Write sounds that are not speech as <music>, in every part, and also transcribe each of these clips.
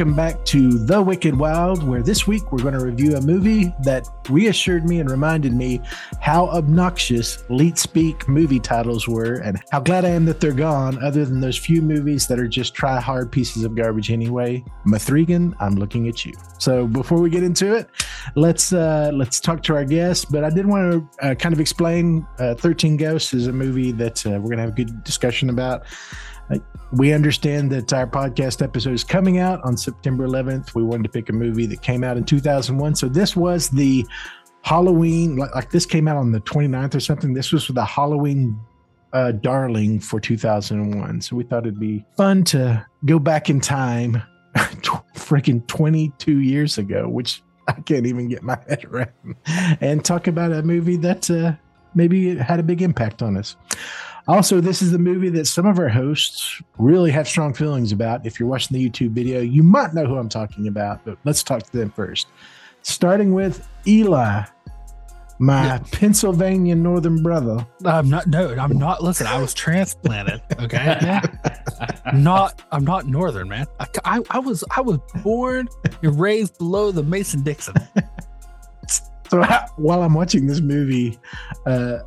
Welcome back to The Wicked Wild, where this week we're going to review a movie that reassured me and reminded me how obnoxious Leet Speak movie titles were and how glad I am that they're gone, other than those few movies that are just try hard pieces of garbage anyway. Mathregan, I'm looking at you. So before we get into it, let's uh, let's talk to our guest. But I did want to uh, kind of explain uh, 13 Ghosts is a movie that uh, we're going to have a good discussion about. We understand that our podcast episode is coming out on September 11th. We wanted to pick a movie that came out in 2001. So this was the Halloween, like, like this came out on the 29th or something. This was the Halloween uh, darling for 2001. So we thought it'd be fun to go back in time, <laughs> freaking 22 years ago, which I can't even get my head around, and talk about a movie that uh, maybe had a big impact on us. Also, this is the movie that some of our hosts really have strong feelings about. If you're watching the YouTube video, you might know who I'm talking about, but let's talk to them first. Starting with Eli, my yeah. Pennsylvania northern brother. I'm not. No, I'm not. Listen, I was transplanted. Okay, <laughs> not. I'm not northern, man. I, I, I was. I was born and raised below the Mason Dixon. So while I'm watching this movie, uh,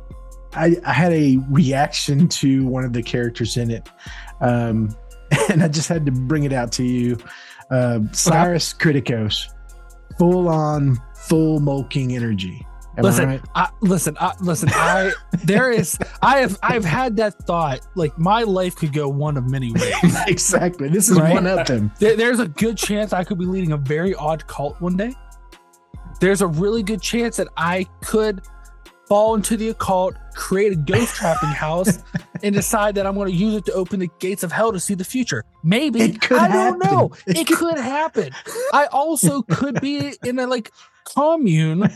I, I, had a reaction to one of the characters in it, um, <laughs> and I just had to bring it out to you. Uh, Cyrus okay. Kriticos, full on, full mole king energy. Am listen, I right? I, listen, I, listen. I there is. I have. I've had that thought. Like my life could go one of many ways. <laughs> exactly. This is right? one of them. There, there's a good chance I could be leading a very odd cult one day. There's a really good chance that I could fall into the occult, create a ghost <laughs> trapping house, and decide that I'm going to use it to open the gates of hell to see the future. Maybe I don't know. It, it could. could happen. I also could be in a like commune,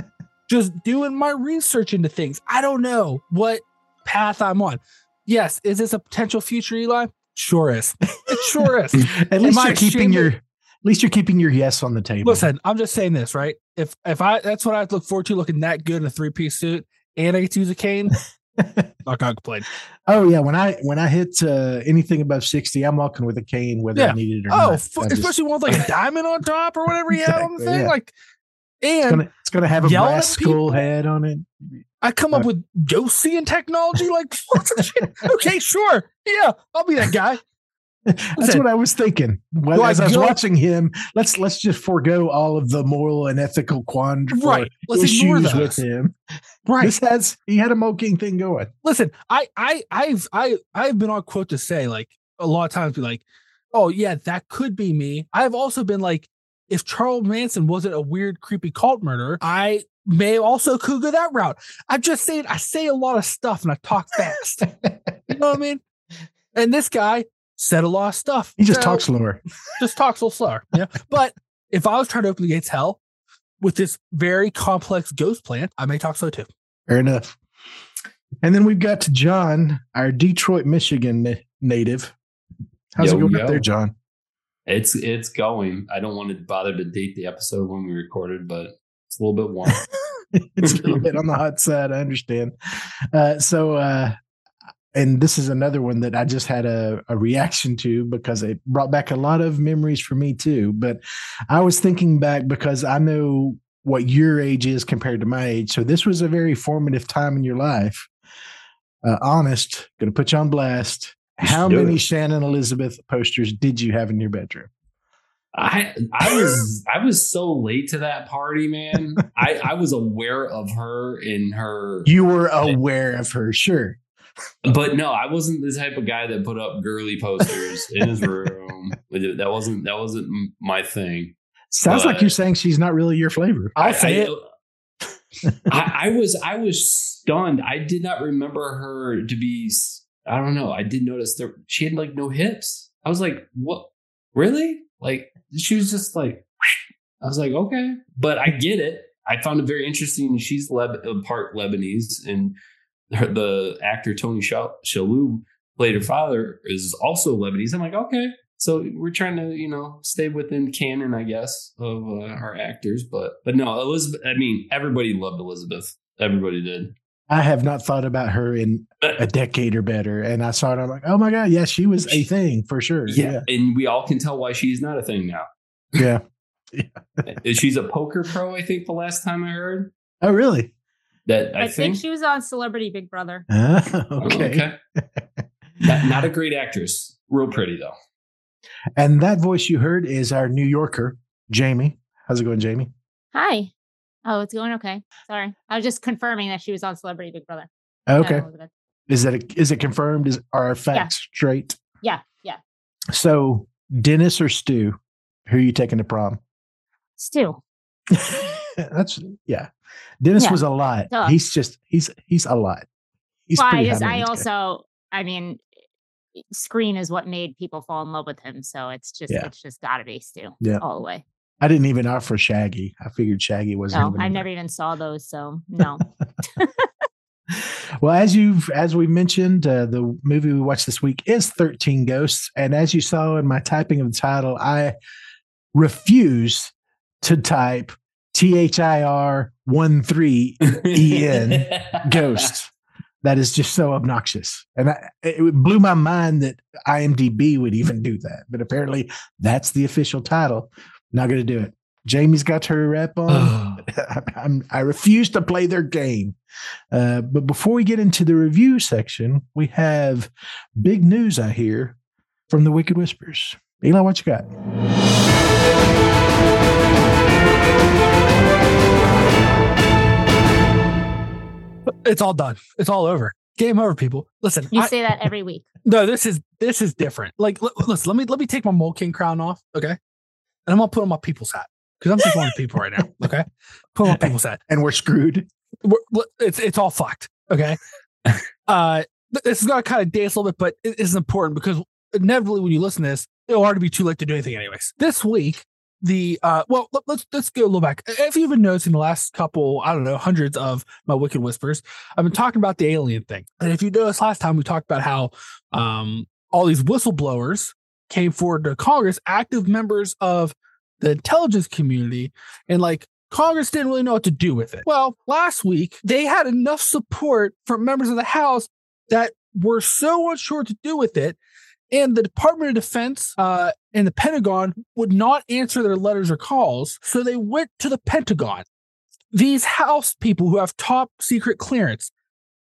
<laughs> just doing my research into things. I don't know what path I'm on. Yes, is this a potential future, Eli? Sure is. It sure is. <laughs> At least Am you're keeping your least you're keeping your yes on the table. Listen, I'm just saying this, right? If if I that's what I look forward to looking that good in a three piece suit and I get to use a cane, not gonna complain. Oh yeah, when I when I hit uh, anything above sixty, I'm walking with a cane whether yeah. I need it or oh, not. Oh, especially just... one with like a diamond on top or whatever you exactly, had on the thing. Yeah. Like, and it's gonna, it's gonna have a brass skull head on it. I come up with ghost seeing technology. Like, <laughs> okay, sure, yeah, I'll be that guy. That's what I was thinking. Well, as I was watching him, let's let's just forego all of the moral and ethical quandary right. let's issues with him. Right. This has he had a mole king thing going. Listen, I I I've I I've been on quote to say like a lot of times be like, oh yeah, that could be me. I've also been like, if Charles Manson wasn't a weird, creepy cult murderer, I may also could go that route. I'm just saying I say a lot of stuff and I talk fast. you know what I mean? And this guy, said a lot of stuff. He just talks slower. <laughs> Just talks a little slower. Yeah. but if I was trying to open the gates hell with this very complex ghost plan, I may talk slow too. Fair enough. And then we've got John, our Detroit, Michigan native. How's yo, it going yo. up there, John? It's it's going. I don't want to bother to date the episode when we recorded, but it's a little bit warm. <laughs> it's a little bit on the hot side. I understand. Uh, so uh, and this is another one that I just had a, a, reaction to because it brought back a lot of memories for me too. But I was thinking back because I know what your age is compared to my age. So this was a very formative time in your life. Uh, honest, going to put you on blast. How many Shannon Elizabeth posters did you have in your bedroom? I I was I was so late to that party, man. <laughs> I I was aware of her in her. You were aware of her, sure but no, I wasn't the type of guy that put up girly posters in his <laughs> room. That wasn't that wasn't my thing. Sounds but like you're saying she's not really your flavor. I'll I, say I, it. I, I was I was stunned. I did not remember her to be. I don't know. I did notice that she had like no hips. I was like, what? Really? Like she was just like. <sniffs> I was like, okay, but I get it. I found it very interesting. She's Leb- uh, part Lebanese, and the actor Tony Shalhoub played her father is also Lebanese. I'm like, okay, so we're trying to you know stay within canon, I guess, of uh, our actors. But but no, Elizabeth. I mean, everybody loved Elizabeth. Everybody did. I have not thought about her in a decade or better. And I saw it. I'm like, oh my God. Yeah, she was a thing for sure. Yeah. And we all can tell why she's not a thing now. Yeah. <laughs> Yeah. She's a poker pro, I think, the last time I heard. Oh, really? That I, I think she was on Celebrity Big Brother. Ah, <laughs> Oh, okay. okay. <laughs> not, not a great actress. Real pretty though. And that voice you heard is our New Yorker, Jamie. How's it going, Jamie? Hi. Oh, it's going okay. Sorry. I was just confirming that she was on Celebrity Big Brother. Okay. Is that a, is it confirmed? Is are our facts straight? Yeah. Yeah. So Dennis or Stu, who are you taking to prom? Stu. <laughs> <laughs> That's yeah. Dennis Yeah. was a lot. Duh. He's just he's he's a lot. He's well, I just, I guy. also, I mean, Scream is what made people fall in love with him. So it's just, Yeah. it's just gotta be Stu Yeah. all the way. I didn't even offer Shaggy. I figured Shaggy wasn't. No, I never even saw those. So no. <laughs> Well, as you've as we mentioned, uh, the movie we watched this week is Thirteen Ghosts, and as you saw in my typing of the title, I refuse to type T H I R one three E-N, <laughs> ghosts. That is just so obnoxious. And I, it blew my mind that IMDb would even do that. But apparently, that's the official title. Not going to do it. Jamie's got her rep on. <laughs> I'm, I refuse to play their game. Uh, but before we get into the review section, we have big news, I hear, from the Wicked Whispers. Eli, what you got? It's all done. It's all over. Game over, people. Listen, You I- say that every week. no, this is this is different. Like, l- listen, let me let me take my mole king crown off, okay? And I'm gonna put on my people's hat because I'm just one of the people right now. <laughs> Okay, put on people's hat. And we're screwed. We're, it's it's all fucked. Okay, <laughs> uh, this is gonna kind of dance a little bit, but it is important because inevitably when you listen to this, it'll already be too late to do anything, anyways. This week, the uh, well, let, let's let's go a little back. If you've been noticing the last couple, I don't know, hundreds of my wicked whispers, I've been talking about the alien thing. And if you noticed last time, we talked about how um all these whistleblowers came forward to Congress, active members of the intelligence community, and like Congress didn't really know what to do with it. Well, last week they had enough support from members of the House that were so unsure to do with it. And the Department of Defense uh, and the Pentagon would not answer their letters or calls. So they went to the Pentagon. These House people who have top secret clearance,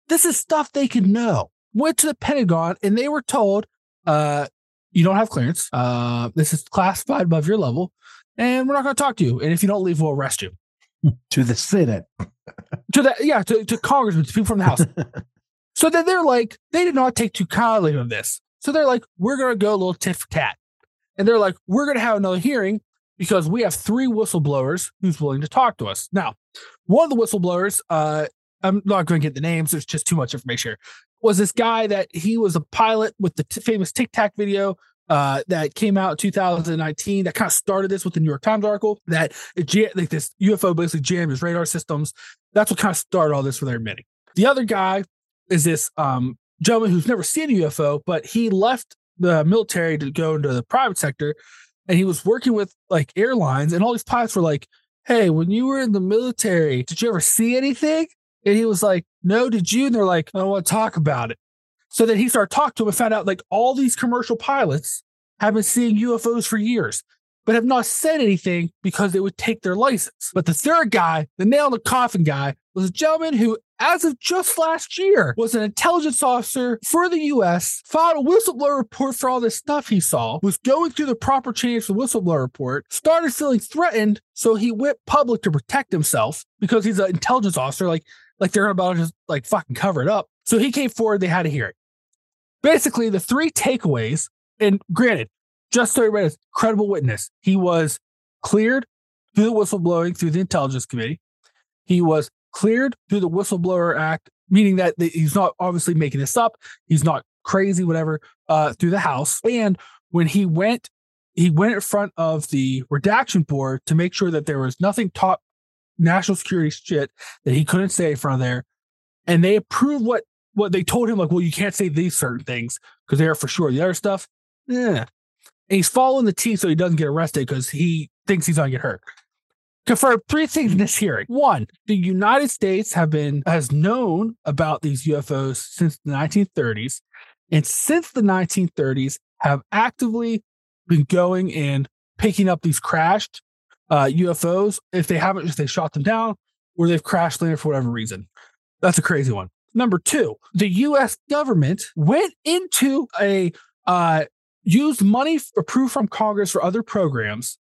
this is stuff they could know. Went to the Pentagon and they were told, uh, you don't have clearance. Uh, this is classified above your level, and we're not going to talk to you. And if you don't leave, we'll arrest you. <laughs> To the Senate. <laughs> To the yeah, to, to congressmen, to people from the House. <laughs> so then they're like, they did not take too kindly of this. So they're like, we're going to go a little tit for tat. And they're like, we're going to have another hearing because we have three whistleblowers who's willing to talk to us. Now, one of the whistleblowers, uh, I'm not going to get the names, there's just too much information here, was this guy that he was a pilot with the t- famous Tic Tac video uh, that came out in 2019 that kind of started this with the New York Times article that it, ja- like this UFO basically jammed his radar systems. That's what kind of started all this for their admitting. The other guy is this um, gentleman who's never seen a UFO, but he left the military to go into the private sector and he was working with like airlines and all these pilots were like, Hey, when you were in the military, did you ever see anything? And he was like, No, did you? And they're like, I don't want to talk about it. So then he started talking to him and found out like all these commercial pilots have been seeing UFOs for years, but have not said anything because it would take their license. But the third guy, the nail in the coffin guy, was a gentleman who, as of just last year, was an intelligence officer for the US, filed a whistleblower report for all this stuff he saw, was going through the proper channels for the whistleblower report, started feeling threatened, so he went public to protect himself because he's an intelligence officer, like like they're about to just like fucking cover it up. So he came forward, they had a hearing. Basically, the three takeaways, and granted, just so everybody knows, credible witness. He was cleared through the whistleblowing through the intelligence committee. He was cleared through the whistleblower act, meaning that he's not obviously making this up. He's not crazy, whatever, uh, through the House. And when he went, he went in front of the redaction board to make sure that there was nothing top national security shit that he couldn't say in front of there. And they approved what what they told him, like, well, you can't say these certain things because they are for sure. The other stuff, yeah. And he's following the T so he doesn't get arrested because he thinks he's gonna get hurt. Confirmed three things in this hearing. One, the United States have been has known about these UFOs since the 1930s, and since the 1930s have actively been going and picking up these crashed uh, UFOs. If they haven't, if they shot them down or they've crash landed for whatever reason. That's a crazy one. Number two, the U.S. government went into a uh, used money approved from Congress for other programs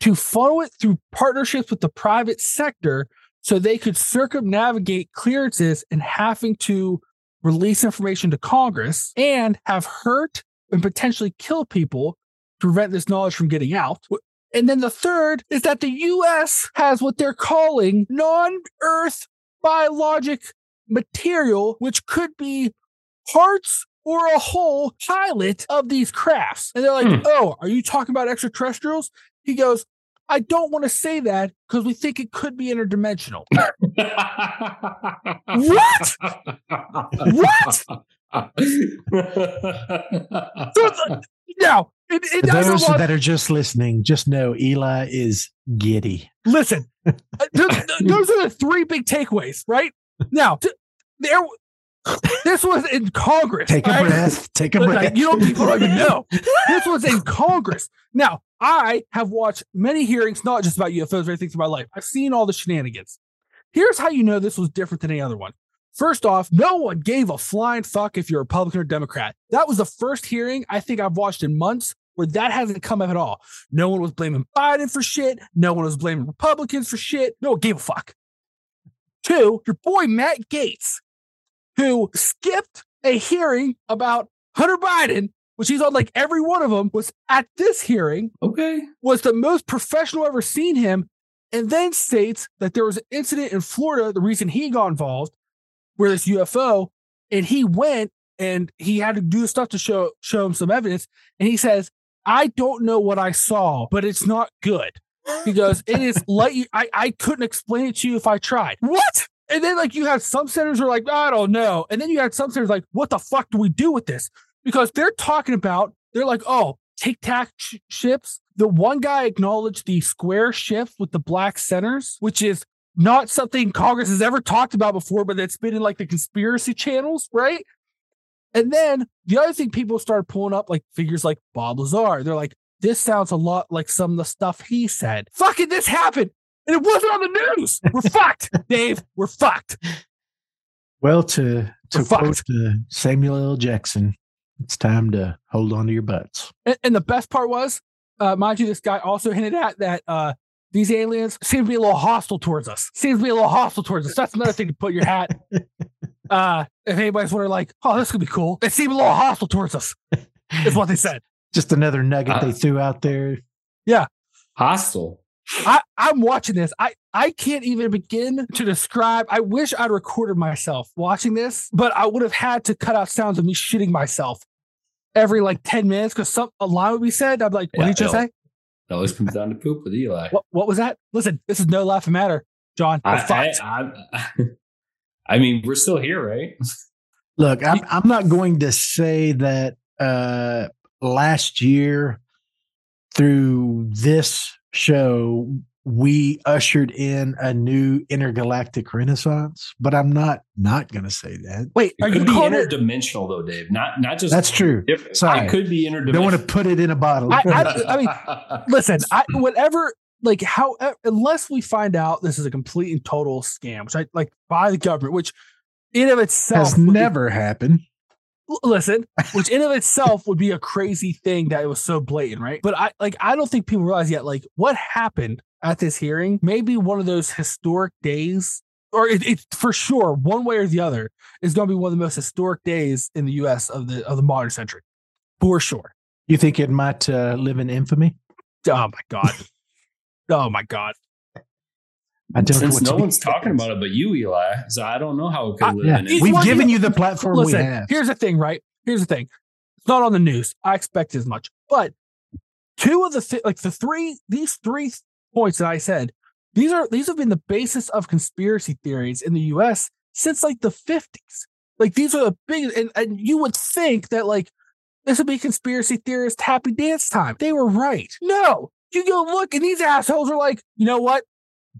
to funnel it through partnerships with the private sector so they could circumnavigate clearances and having to release information to Congress and have hurt and potentially kill people to prevent this knowledge from getting out. And then the third is that the US has what they're calling non Earth biologic material, which could be parts or a whole pilot of these crafts. And they're like, hmm. oh, are you talking about extraterrestrials? He goes, I don't want to say that because we think it could be interdimensional. what? what? so, now, it, it those that are just listening, just know Eli is giddy. Listen, uh, those are the three big takeaways, right? Now, there, this was in Congress. Take right? a breath. Take a breath. you don't people don't even know. <laughs> This was in Congress. Now, I have watched many hearings, not just about UFOs or anything in my life. I've seen all the shenanigans. Here's how you know this was different than any other one. First off, no one gave a flying fuck if you're Republican or Democrat. That was the first hearing I think I've watched in months where that hasn't come up at all. No one was blaming Biden for shit. No one was blaming Republicans for shit. No one gave a fuck. Two, your boy Matt Gaetz, who skipped a hearing about Hunter Biden which he's on like every one of them, was at this hearing. Okay. Was the most professional ever seen him. And then states that there was an incident in Florida, the reason he got involved, where this UFO, and he went and he had to do stuff to show show him some evidence. And he says, I don't know what I saw, but it's not good. He goes, it is <laughs> like I, I couldn't explain it to you if I tried. What? And then like you have some senators are like, I don't know. And then you had some senators like, what the fuck do we do with this? Because they're talking about, they're like, oh, tic tac sh- ships. The one guy acknowledged the square ships with the black centers, which is not something Congress has ever talked about before, but it's been in like the conspiracy channels, right? And then the other thing people started pulling up, like figures like Bob Lazar, they're like, this sounds a lot like some of the stuff he said. Fucking this happened. And it wasn't on the news. We're <laughs> fucked, Dave. We're fucked. Well, to to quote uh, Samuel L. Jackson, it's time to hold on to your butts. And, and the best part was, uh, mind you, this guy also hinted at that uh, these aliens seem to be a little hostile towards us. Seems to be a little hostile towards us. That's another thing to put your hat. <laughs> uh, if anybody's wondering, like, oh, this could be cool. They seem a little hostile towards us. is what they <laughs> said. Just another nugget uh, they threw out there. Yeah. Hostile. I, I'm watching this. I, I can't even begin to describe. I wish I'd recorded myself watching this, but I would have had to cut out sounds of me shitting myself every like 10 minutes because some a line would be said. I'd be like, what yeah, did you just say? It always comes down to poop with Eli. What, what was that? Listen, this is no laughing matter, John. I, I, I, <laughs> I, mean, we're still here, right? <laughs> Look, I'm, <laughs> I'm not going to say that uh, last year through this show we ushered in a new intergalactic renaissance, but I'm not not going to say that. Wait, are you interdimensional it? though, Dave? Not not just that's true. If, Sorry, it could be interdimensional. Don't want to put it in a bottle. I, I, I mean, <laughs> listen, I, whatever. Like how uh, unless we find out this is a complete and total scam, which I like by the government, which in of itself has never be, happened listen, which in of itself would be a crazy thing that it was so blatant, right? But I like I don't think people realize yet like what happened at this hearing may be one of those historic days, or it, for sure one way or the other is going to be one of the most historic days in the U.S. of the of the modern century, for sure. You think it might uh, live in infamy? Oh my god! oh my god! I don't Since no one's talking about it but you, Eli, so I don't know how it could live yeah. in it. We've given you the <laughs> platform listen, we have. Here's the thing, right? Here's the thing. It's not on the news. I expect as much, but two of the th- like the three these three points that I said, these are these have been the basis of conspiracy theories in the US since like the 50s. Like these are the big and, and you would think that like this would be conspiracy theorist happy dance time. They were right. No, you go look and these assholes are like, you know what?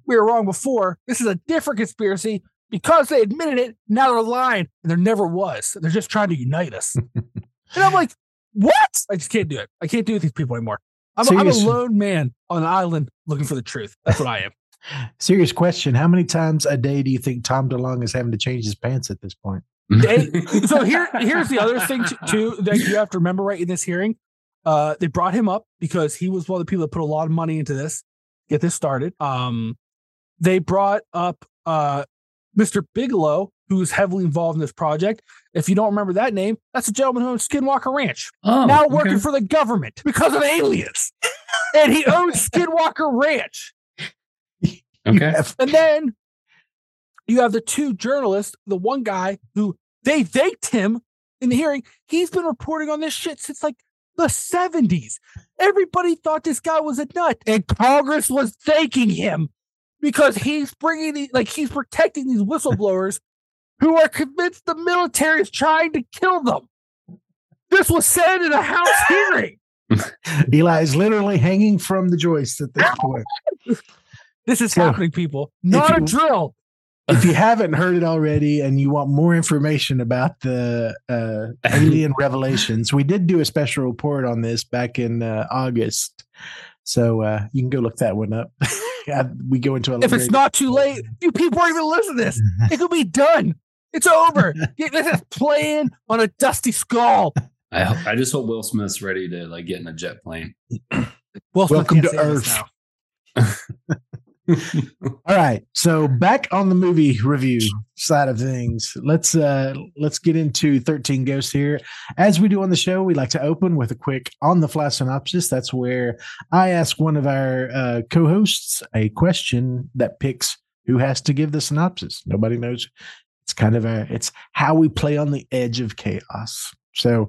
we were wrong before. This is a different conspiracy because they admitted it. Now they're lying, and there never was. They're just trying to unite us. <laughs> and I'm like, what? I just can't do it. I can't do it with these people anymore. I'm, a, I'm a lone man on an island looking for the truth. That's what I am. <laughs> Serious question. How many times a day do you think Tom DeLonge is having to change his pants at this point? <laughs> So here, here's the other thing too that you have to remember right in this hearing. Uh, they brought him up because he was one of the people that put a lot of money into this, get this started. Um, they brought up uh, Mr. Bigelow, who's heavily involved in this project. If you don't remember that name, that's a gentleman who owns Skinwalker Ranch, oh, now okay. working for the government because of aliens, <laughs> and he owns Skinwalker Ranch. Okay. And then you have the two journalists, the one guy who they thanked him in the hearing. He's been reporting on this shit since like the 70s. Everybody thought this guy was a nut, and Congress was thanking him because he's bringing the, like he's protecting these whistleblowers who are convinced the military is trying to kill them. This was said in a House <laughs> hearing. Eli is literally hanging from the joist at this point. This is So, happening, people. Not a drill. if you haven't heard it already and you want more information about the uh, alien <laughs> revelations, we did do a special report on this back in uh, August. So uh, you can go look that one up. <laughs> I- we go into a If it's not too late, you people aren't even listening to this. It could be done. It's over. Yeah, This is playing on a dusty skull. I, hope- I just hope Will Smith's ready to like get in a jet plane. <clears throat> Well, Welcome to Earth. <laughs> All right. So back on the movie review side of things, let's uh let's get into 13 Ghosts here. As we do on the show, we like to open with a quick on the fly synopsis. That's where I ask one of our uh co-hosts a question that picks who has to give the synopsis. Nobody knows. It's kind of a it's how we play on the edge of chaos. So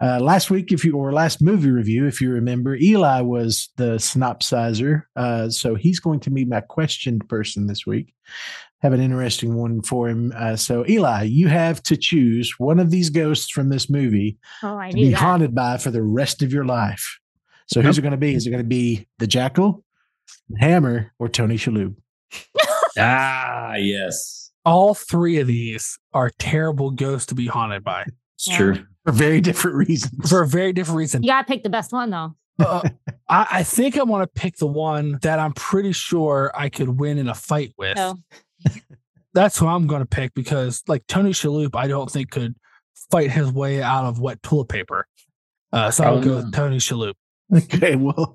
uh, last week, if you or last movie review, if you remember, Eli was the synopsizer. Uh, so he's going to be my questioned person this week. Have an interesting one for him. Uh, so Eli, you have to choose one of these ghosts from this movie Oh, I to be that. haunted by for the rest of your life. So who's it going to be? Is it going to be the Jackal, Hammer, or Tony Shalhoub? <laughs> ah, yes, All three of these are terrible ghosts to be haunted by it's Yeah. true. For very different <laughs> reasons. for a very different reason. You gotta pick the best one though. Uh, <laughs> I, I think I want to pick the one that I'm pretty sure I could win in a fight with. So <laughs> That's who I'm going to pick because, like Tony Shalhoub, I don't think could fight his way out of wet toilet paper. Uh, so I would go with Tony Shalhoub. Okay, well,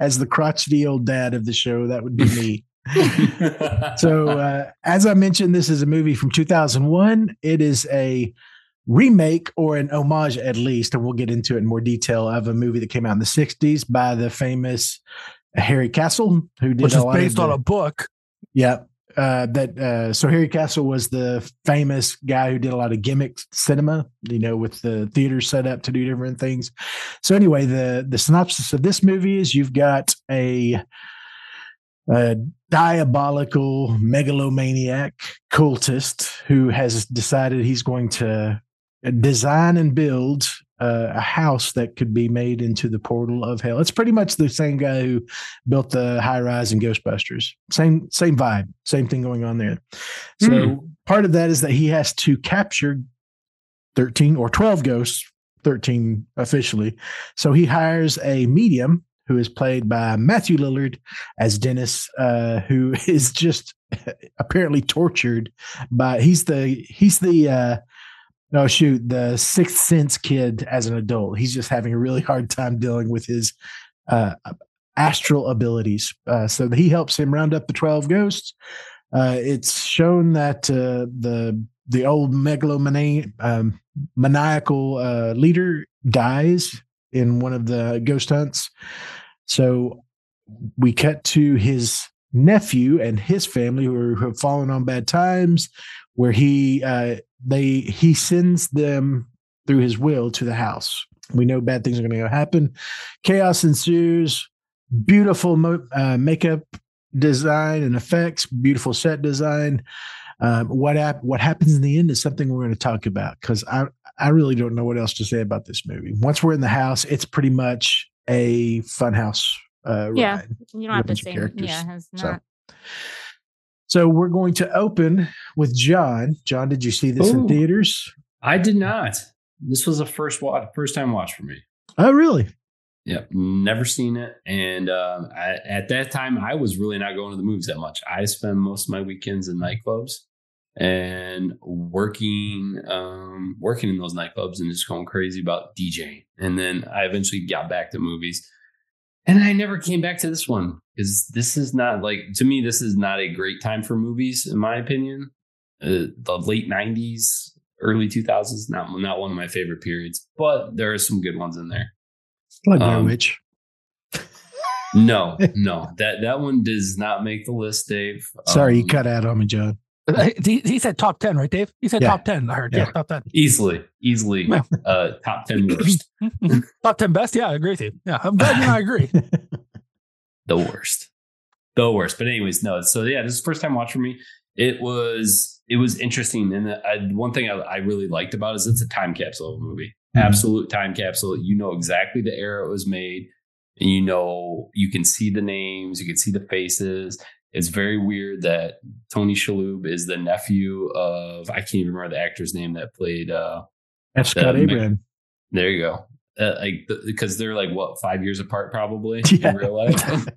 as the crotchety old dad of the show, that would be me. <laughs> so uh, as i mentioned this is a movie from 2001 it is a remake or an homage at least and we'll get into it in more detail of a movie that came out in the 60s by the famous harry castle who did Which a is lot of based on a book. yeah uh, that uh, so harry castle was the famous guy who did a lot of gimmick cinema you know with the theater set up to do different things so anyway the the synopsis of this movie is you've got a a diabolical megalomaniac cultist who has decided he's going to design and build uh, a house that could be made into the portal of hell. It's pretty much the same guy who built the high rise in Ghostbusters. Same same vibe, same thing going on there. So Hmm. part of that is that he has to capture 13 or 12 ghosts, 13 officially. So he hires a medium who is played by Matthew Lillard as Dennis, uh, who <laughs> is just <laughs> apparently tortured by he's the he's the uh no shoot the sixth sense kid as an adult. He's just having a really hard time dealing with his uh astral abilities. Uh, so he helps him round up the 12 ghosts. Uh, it's shown that uh, the the old megalomaniac um, maniacal leader dies in one of the ghost hunts. So we cut to his nephew and his family who, have fallen on bad times, where he uh, they he sends them through his will to the house. We know bad things are going to happen. Chaos ensues. Beautiful mo- uh, makeup design and effects. Beautiful set design. Um, what hap- what happens in the end is something we're going to talk about because I I really don't know what else to say about this movie. Once we're in the house, it's pretty much a funhouse uh, Yeah. ride. you don't have to say characters, yeah, it's so. not So we're going to open with John. John, did you see this in theaters? I did not. This was a first watch, first time watch for me. Oh, really? Yep, never seen it. And um, I, at that time, I was really not going to the movies that much. I spend most of my weekends in nightclubs and working, um, working in those nightclubs and just going crazy about DJing. And then I eventually got back to movies. And I never came back to this one because this is not like to me. This is not a great time for movies, in my opinion. Uh, the late '90s, early 2000s, not not one of my favorite periods, but there are some good ones in there. Like Um, Witch. No, <laughs> no, that that one does not make the list, Dave. Sorry, you Um, cut out on me, John. <laughs> He, he said top 10, right, Dave? He said Yeah. top 10. I heard. Yeah, Yeah. top 10. easily, easily Yeah. uh, top ten <laughs> worst, <laughs> top 10 best. Yeah, I agree with you. Yeah, I'm glad you and I agree. the worst, the worst. But anyways, no. So yeah, this is the first time watch for me. It was it was interesting, and I, one thing I, I really liked about it is it's a time capsule of a movie, Mhm. absolute time capsule. You know exactly the era it was made, and you know you can see the names, you can see the faces. It's very weird that Tony Shalhoub is the nephew of I can't even remember the actor's name that played. uh F. Scott The Abraham. There you go. Uh, like because they're like what five years apart probably Yeah. <laughs> in real life. <laughs>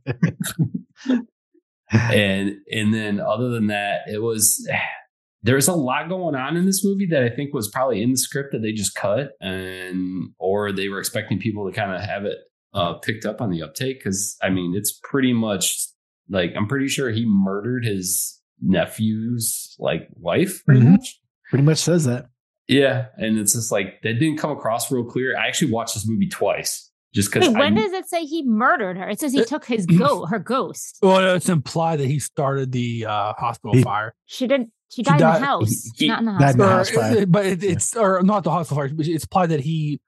<laughs> and and then other than that, it was <sighs> there's a lot going on in this movie that I think was probably in the script that they just cut and or they were expecting people to kind of have it uh, picked up on the uptake because I mean it's pretty much like I'm pretty sure he murdered his nephew's like wife pretty Mhm. much. Pretty much says that. Yeah, and it's just like that didn't come across real clear. I actually watched this movie twice just because. Wait, when does it say he murdered her? It says he Uh, took his <clears throat> goat, her ghost. Well, it's implied that he started the uh, hospital He- fire. She didn't. She died in died- the house, he- not in the died in the hospital. house Or- fire. but it, it's or not the hospital fire. But it's implied that he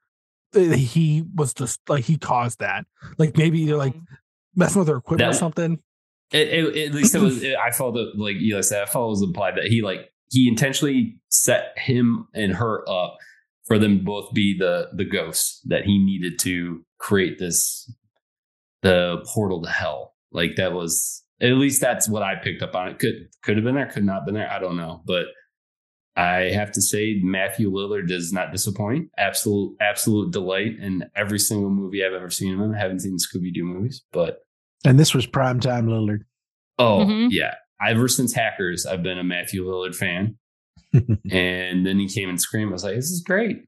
he was just like he caused that. Like maybe they're like messing with her equipment or something. It, it, at least it was. It, I felt it like you said. I felt it was implied that he like he intentionally set him and her up for them both be the the ghosts that he needed to create this the portal to hell. Like that was at least that's what I picked up on. It could could have been there, could not have been there. I don't know, but I have to say Matthew Lillard does not disappoint. Absolute absolute delight in every single movie I've ever seen him in. I haven't seen the Scooby Doo movies, but And this was primetime Lillard. Oh Mhm. yeah. Ever since Hackers, I've been a Matthew Lillard fan. <laughs> and then he came and screamed. I was like, this is great.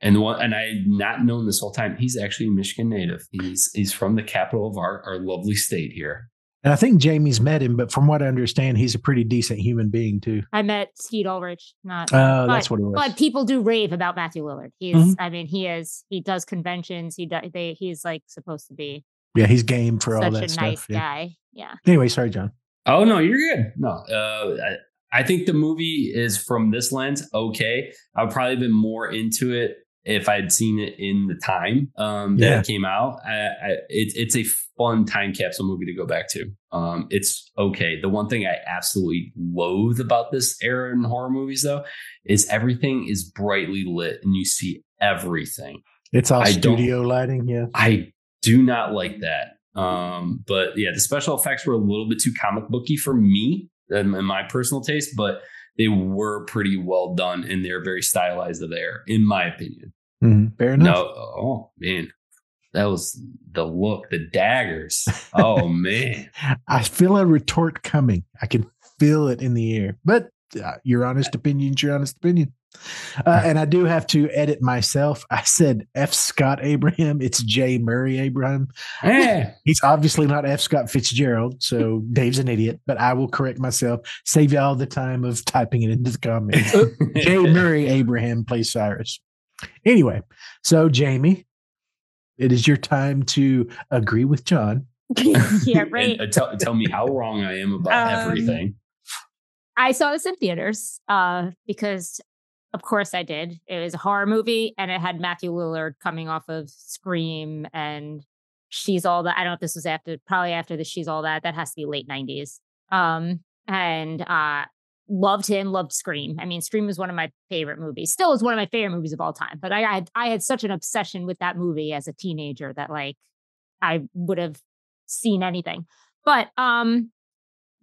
And one and I had not known this whole time. He's actually a Michigan native. He's he's from the capital of our, our lovely state here. And I think Jamie's met him, but from what I understand, he's a pretty decent human being too. I met Skeet Ulrich. Not. Oh, that's what it was. but people do rave about Matthew Lillard. He's. Mhm. I mean, he is. He does conventions. He does. They. He's like supposed to be yeah, he's game for all such that a stuff. nice yeah. guy. Yeah. Anyway, sorry, John. Oh no, you're good. No, uh, I, I think the movie is from this lens okay. I would probably been more into it if I'd seen it in the time um, that Yeah. it came out. I, I, it, it's a fun time capsule movie to go back to. Um, it's okay. The one thing I absolutely loathe about this era in horror movies, though, is everything is brightly lit and you see everything. It's all I studio lighting. Yeah. I do not like that. Um, but yeah, the special effects were a little bit too comic booky for me in, in my personal taste, but they were pretty well done and they're very stylized of there, in my opinion. Mhm. Fair enough. No, oh man, that was the look, the daggers. Oh <laughs> man, I feel a retort coming. I can feel it in the air. But uh, your honest opinion's your honest opinion. Uh, and I do have to edit myself. I said F. Scott Abraham. It's J. Murray Abraham. Eh, <laughs> He's obviously not F. Scott Fitzgerald. So <laughs> Dave's an idiot, but I will correct myself. Save y'all the time of typing it into the comments. J. Murray Abraham plays Cyrus. Anyway, so Jamie, it is your time to agree with John. <laughs> yeah. And, Right. uh, tell, tell me how wrong I am about Um, everything. I saw this in theaters uh, because, of course, I did. It was a horror movie, and it had Matthew Lillard coming off of Scream and She's All That. I don't know if this was after, probably after the She's All That. That has to be late '90s. Um, and uh, loved him. Loved Scream. I mean, Scream was one of my favorite movies. Still is one of my favorite movies of all time. But I, I had I had such an obsession with that movie as a teenager that like I would have seen anything. But um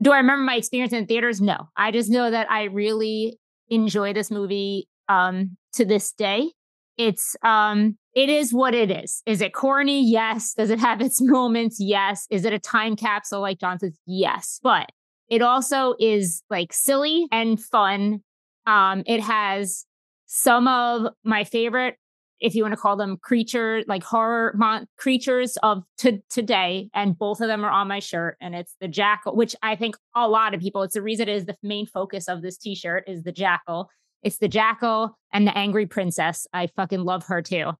do I remember my experience in theaters? No. I just know that I really enjoy this movie um to this day. It's um it is what it is. Is it corny? Yes. Does it have its <laughs> moments? Yes. Is it a time capsule like John says? Yes. But it also is like silly and fun. Um, it has some of my favorite, if you want to call them creature, like horror mon- creatures of to today, and both of them are on my shirt. And it's the jackal, which I think a lot of people. It's the reason it is the main focus of this T-shirt is the jackal. It's the jackal and the angry princess. I fucking love her too.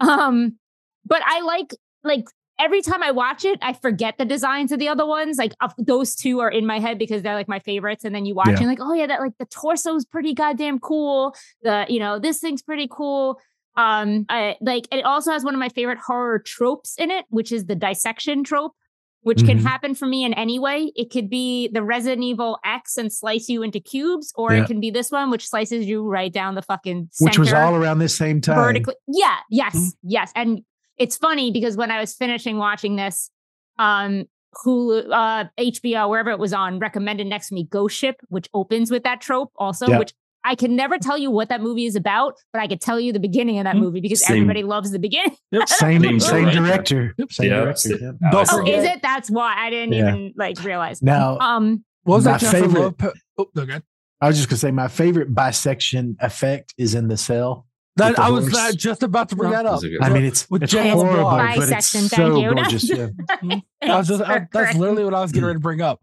Um, but I like like every time I watch it, I forget the designs of the other ones. Like of, those two are in my head because they're like my favorites. And then you watch Yeah. and like, oh yeah, that like the torso's pretty goddamn cool. The you know this thing's pretty cool. Um, I, like it also has one of my favorite horror tropes in it, which is the dissection trope. Which can Mhm. happen for me in any way. It could be the Resident Evil X and slice you into cubes, or Yeah. it can be this one, which slices you right down the fucking Which was all around this same time. vertically. Yeah, yes, Mhm. yes. And it's funny because when I was finishing watching this, um, Hulu, uh, HBO, wherever it was on, recommended next to me Ghost Ship, which opens with that trope also, Yeah. which I can never tell you what that movie is about, but I could tell you the beginning of that Mhm. movie because Same. everybody loves the beginning. <laughs> Yep. <laughs> Same, Same same director. director. Yep. Same Yeah. director. yeah. I Oh, is it? That's why I didn't Yeah. even like realize. Now, Um, What was My that favorite- Lopez? Oh, no, good. I was just gonna say my favorite bisection effect is in the cell. That the I was horse. just about to bring No, that up. those are good. I mean, it's With it's James horrible, but it's so <laughs> gorgeous. Yeah. I was just, I, that's literally what I was getting ready to bring up.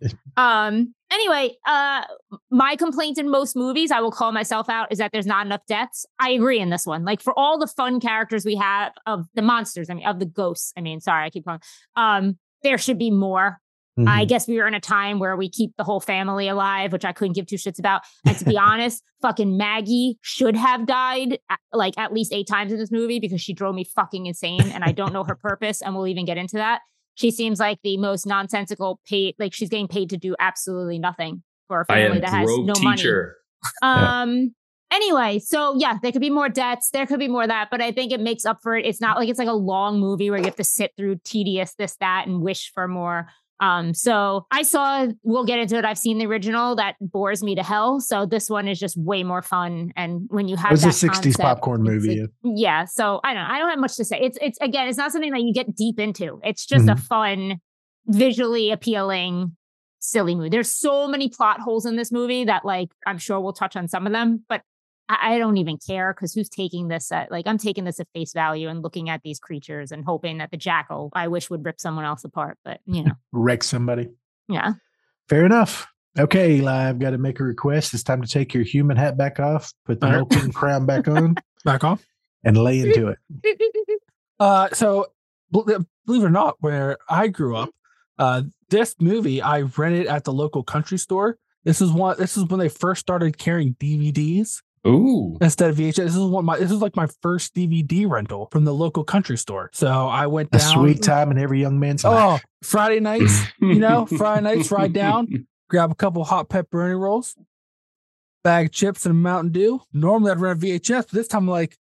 <laughs> Um. Anyway, uh, my complaint in most movies, I will call myself out, is that there's not enough deaths. I agree in this one. Like for all the fun characters we have of the monsters, I mean, of the ghosts. I mean, sorry, I keep going. Um, there should be more. I Mhm. guess we were in a time where we keep the whole family alive, which I couldn't give two shits about. And to be <laughs> honest, fucking Maggie should have died a- like at least eight times in this movie because she drove me fucking insane and I don't know her purpose. And we'll even get into that. She seems like the most nonsensical paid, like she's getting paid to do absolutely nothing for a family am that has broke no money. Um. Anyway, so yeah, there could be more debts There could be more of that, but I think it makes up for it. It's not like it's like a long movie where you have to sit through tedious this, that, and wish for more. Um, so I saw, we'll get into it. I've seen the original that bores me to hell. So this one is just way more fun. And when you have It was a that '60s concept, popcorn movie. like- yeah. So I don't. I don't have much to say. It's it's again, it's not something that you get deep into. It's just a fun, visually appealing, silly movie. There's so many plot holes in this movie that like I'm sure we'll touch on some of them, but I, I don't even care because who's taking this at like I'm taking this at face value and looking at these creatures and hoping that the jackal I wish would rip someone else apart. But you know, <laughs> Wreck somebody. yeah. Fair enough. Okay, Eli, I've got to make a request. It's time to take your human hat back off, put the All right. Milton crown back on, <laughs> Back off. and lay into it. <laughs> Uh, so believe it or not, where I grew up, uh, this movie I rented at the local country store. This is one. This is when they first started carrying DVDs Ooh. instead of VHS. This is one. My this is like my first DVD rental from the local country store. So I went A down. sweet time in every young man's oh, life. Oh, Friday nights. <laughs> you know, Friday nights, ride down, <laughs> grab a couple hot pepperoni rolls, bag of chips, and a Mountain Dew. Normally I'd rent a VHS, but this time I'm like,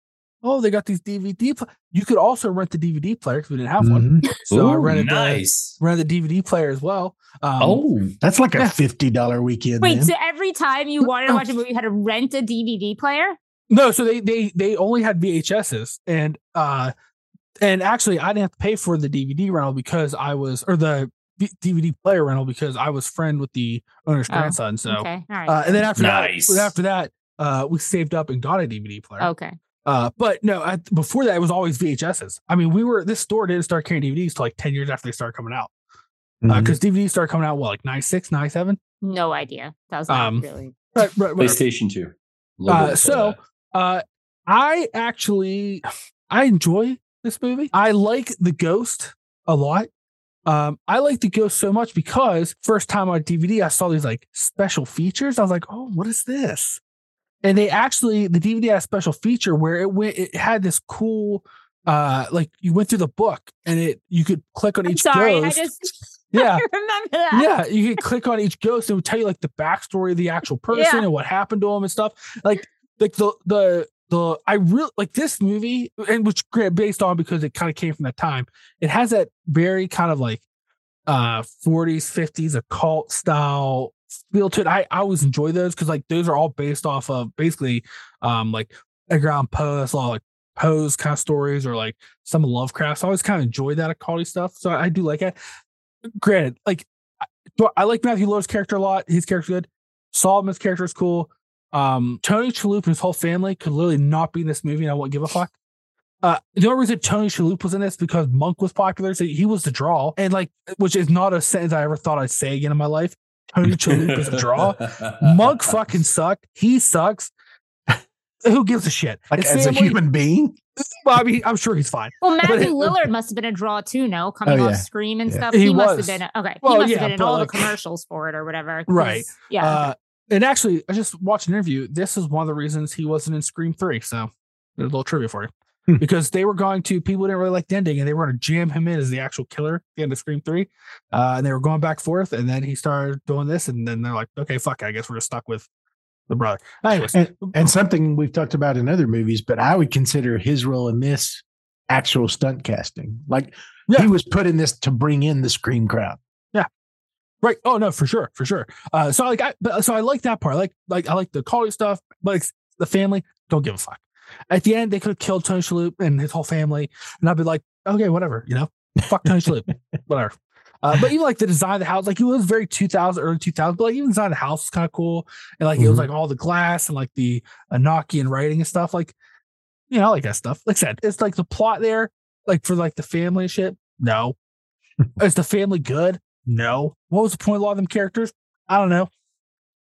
oh, they got these DVD. Pl-. You could also rent the DVD player because we didn't have one. Mhm. So I rented nice. the rented the DVD player as well. Um, oh, That's like a fifty dollar weekend. Wait, then. so every time you wanted to watch a movie, you had to rent a DVD player? no, so they they they only had VHSs, and uh, and actually I didn't have to pay for the DVD rental because I was or the V- DVD player rental because I was friend with the owner's Oh, grandson. So. okay, all right. Uh, and then after Nice. that, after that, uh, we saved up and got a DVD player. okay. Uh, but no, I, before that, it was always VHSs. I mean, we were this store didn't start carrying DVDs till like ten years after they started coming out. Because DVDs started coming out what like 96, 97? No idea. That was not Um, really. Right, right, right. PlayStation 2. Uh, so- Uh, I actually I enjoy this movie. I like the Ghost a lot. Um, I like the Ghost so much because first time on DVD, I saw these like special features. I was like, oh, what is this? And they actually the DVD had a special feature where it went. It had this cool, uh, like you went through the book and it you could click on I'm each sorry. ghost. <laughs> <laughs> I just yeah, remember that. yeah, you could click on each ghost and it would tell you like the backstory of the actual <laughs> person Yeah. and what happened to him and stuff. Like, like the the the I really like this movie, and which based on because it kind of came from that time. It has that very kind of like uh 40s 50s occult style feel to it. I i always enjoy those because like those are all based off of basically um like poe that's a lot of like poe's kind of stories or like some of lovecraft. So i always kind of enjoy that occult stuff. So i, I do like it. Granted like I, I like matthew Lillard's character a lot. His character's good. Solomon's character is cool. Um tony Shalhoub and his whole family could literally not be in this movie and i won't give a fuck. Uh, the only reason Tony Shalhoub was in this because Monk was popular, so he was the draw, and like, which is not a sentence I ever thought I'd say again in my life. Tony <laughs> Chalupa's a draw. Monk fucking sucked. He sucks. <laughs> Who gives a shit? Like His as a family- human being. Bobby, I mean, I'm sure he's fine. Well, Matthew Lillard must have been a draw too, no? Coming Oh, off yeah. Scream and Yeah. stuff. He He, must was. have been okay. Well, he must yeah, have been in all like- the commercials for it or whatever. Right. Yeah. Uh, and actually, I just watched an interview. This is one of the reasons he wasn't in Scream 3. So, there's a little trivia for you. Hmm. because they were going to, people didn't really like the ending and they were going to jam him in as the actual killer at the end of Scream 3. Uh, and they were going back forth. And then he started doing this. And then they're like, okay, fuck, it, I guess we're just stuck with the brother. Anyways, And, and something we've talked about in other movies, but I would consider his role in this actual stunt casting. Like Yeah. he was put in this to bring in the scream crowd. Yeah. Right. Oh no, for sure, for sure. Uh, so like, I but, so I like that part. I like like I like the quality stuff, but like, the family don't give a fuck. At the end, they could have killed Tony Shalhoub and his whole family, and I'd be like, okay, whatever, you know, fuck Tony Shalhoub, <laughs> whatever. Uh, but even like the design of the house, like it was very 2000, early 2000, but like even the design of the house was kind of cool, and like it was Mhm. like all the glass and like the Enochian writing and stuff. Like, you know, I like that stuff. Like I said, it's like the plot there, like for like the family and shit. No, <laughs> is the family good? No. What was the point of a lot of them characters? I don't know.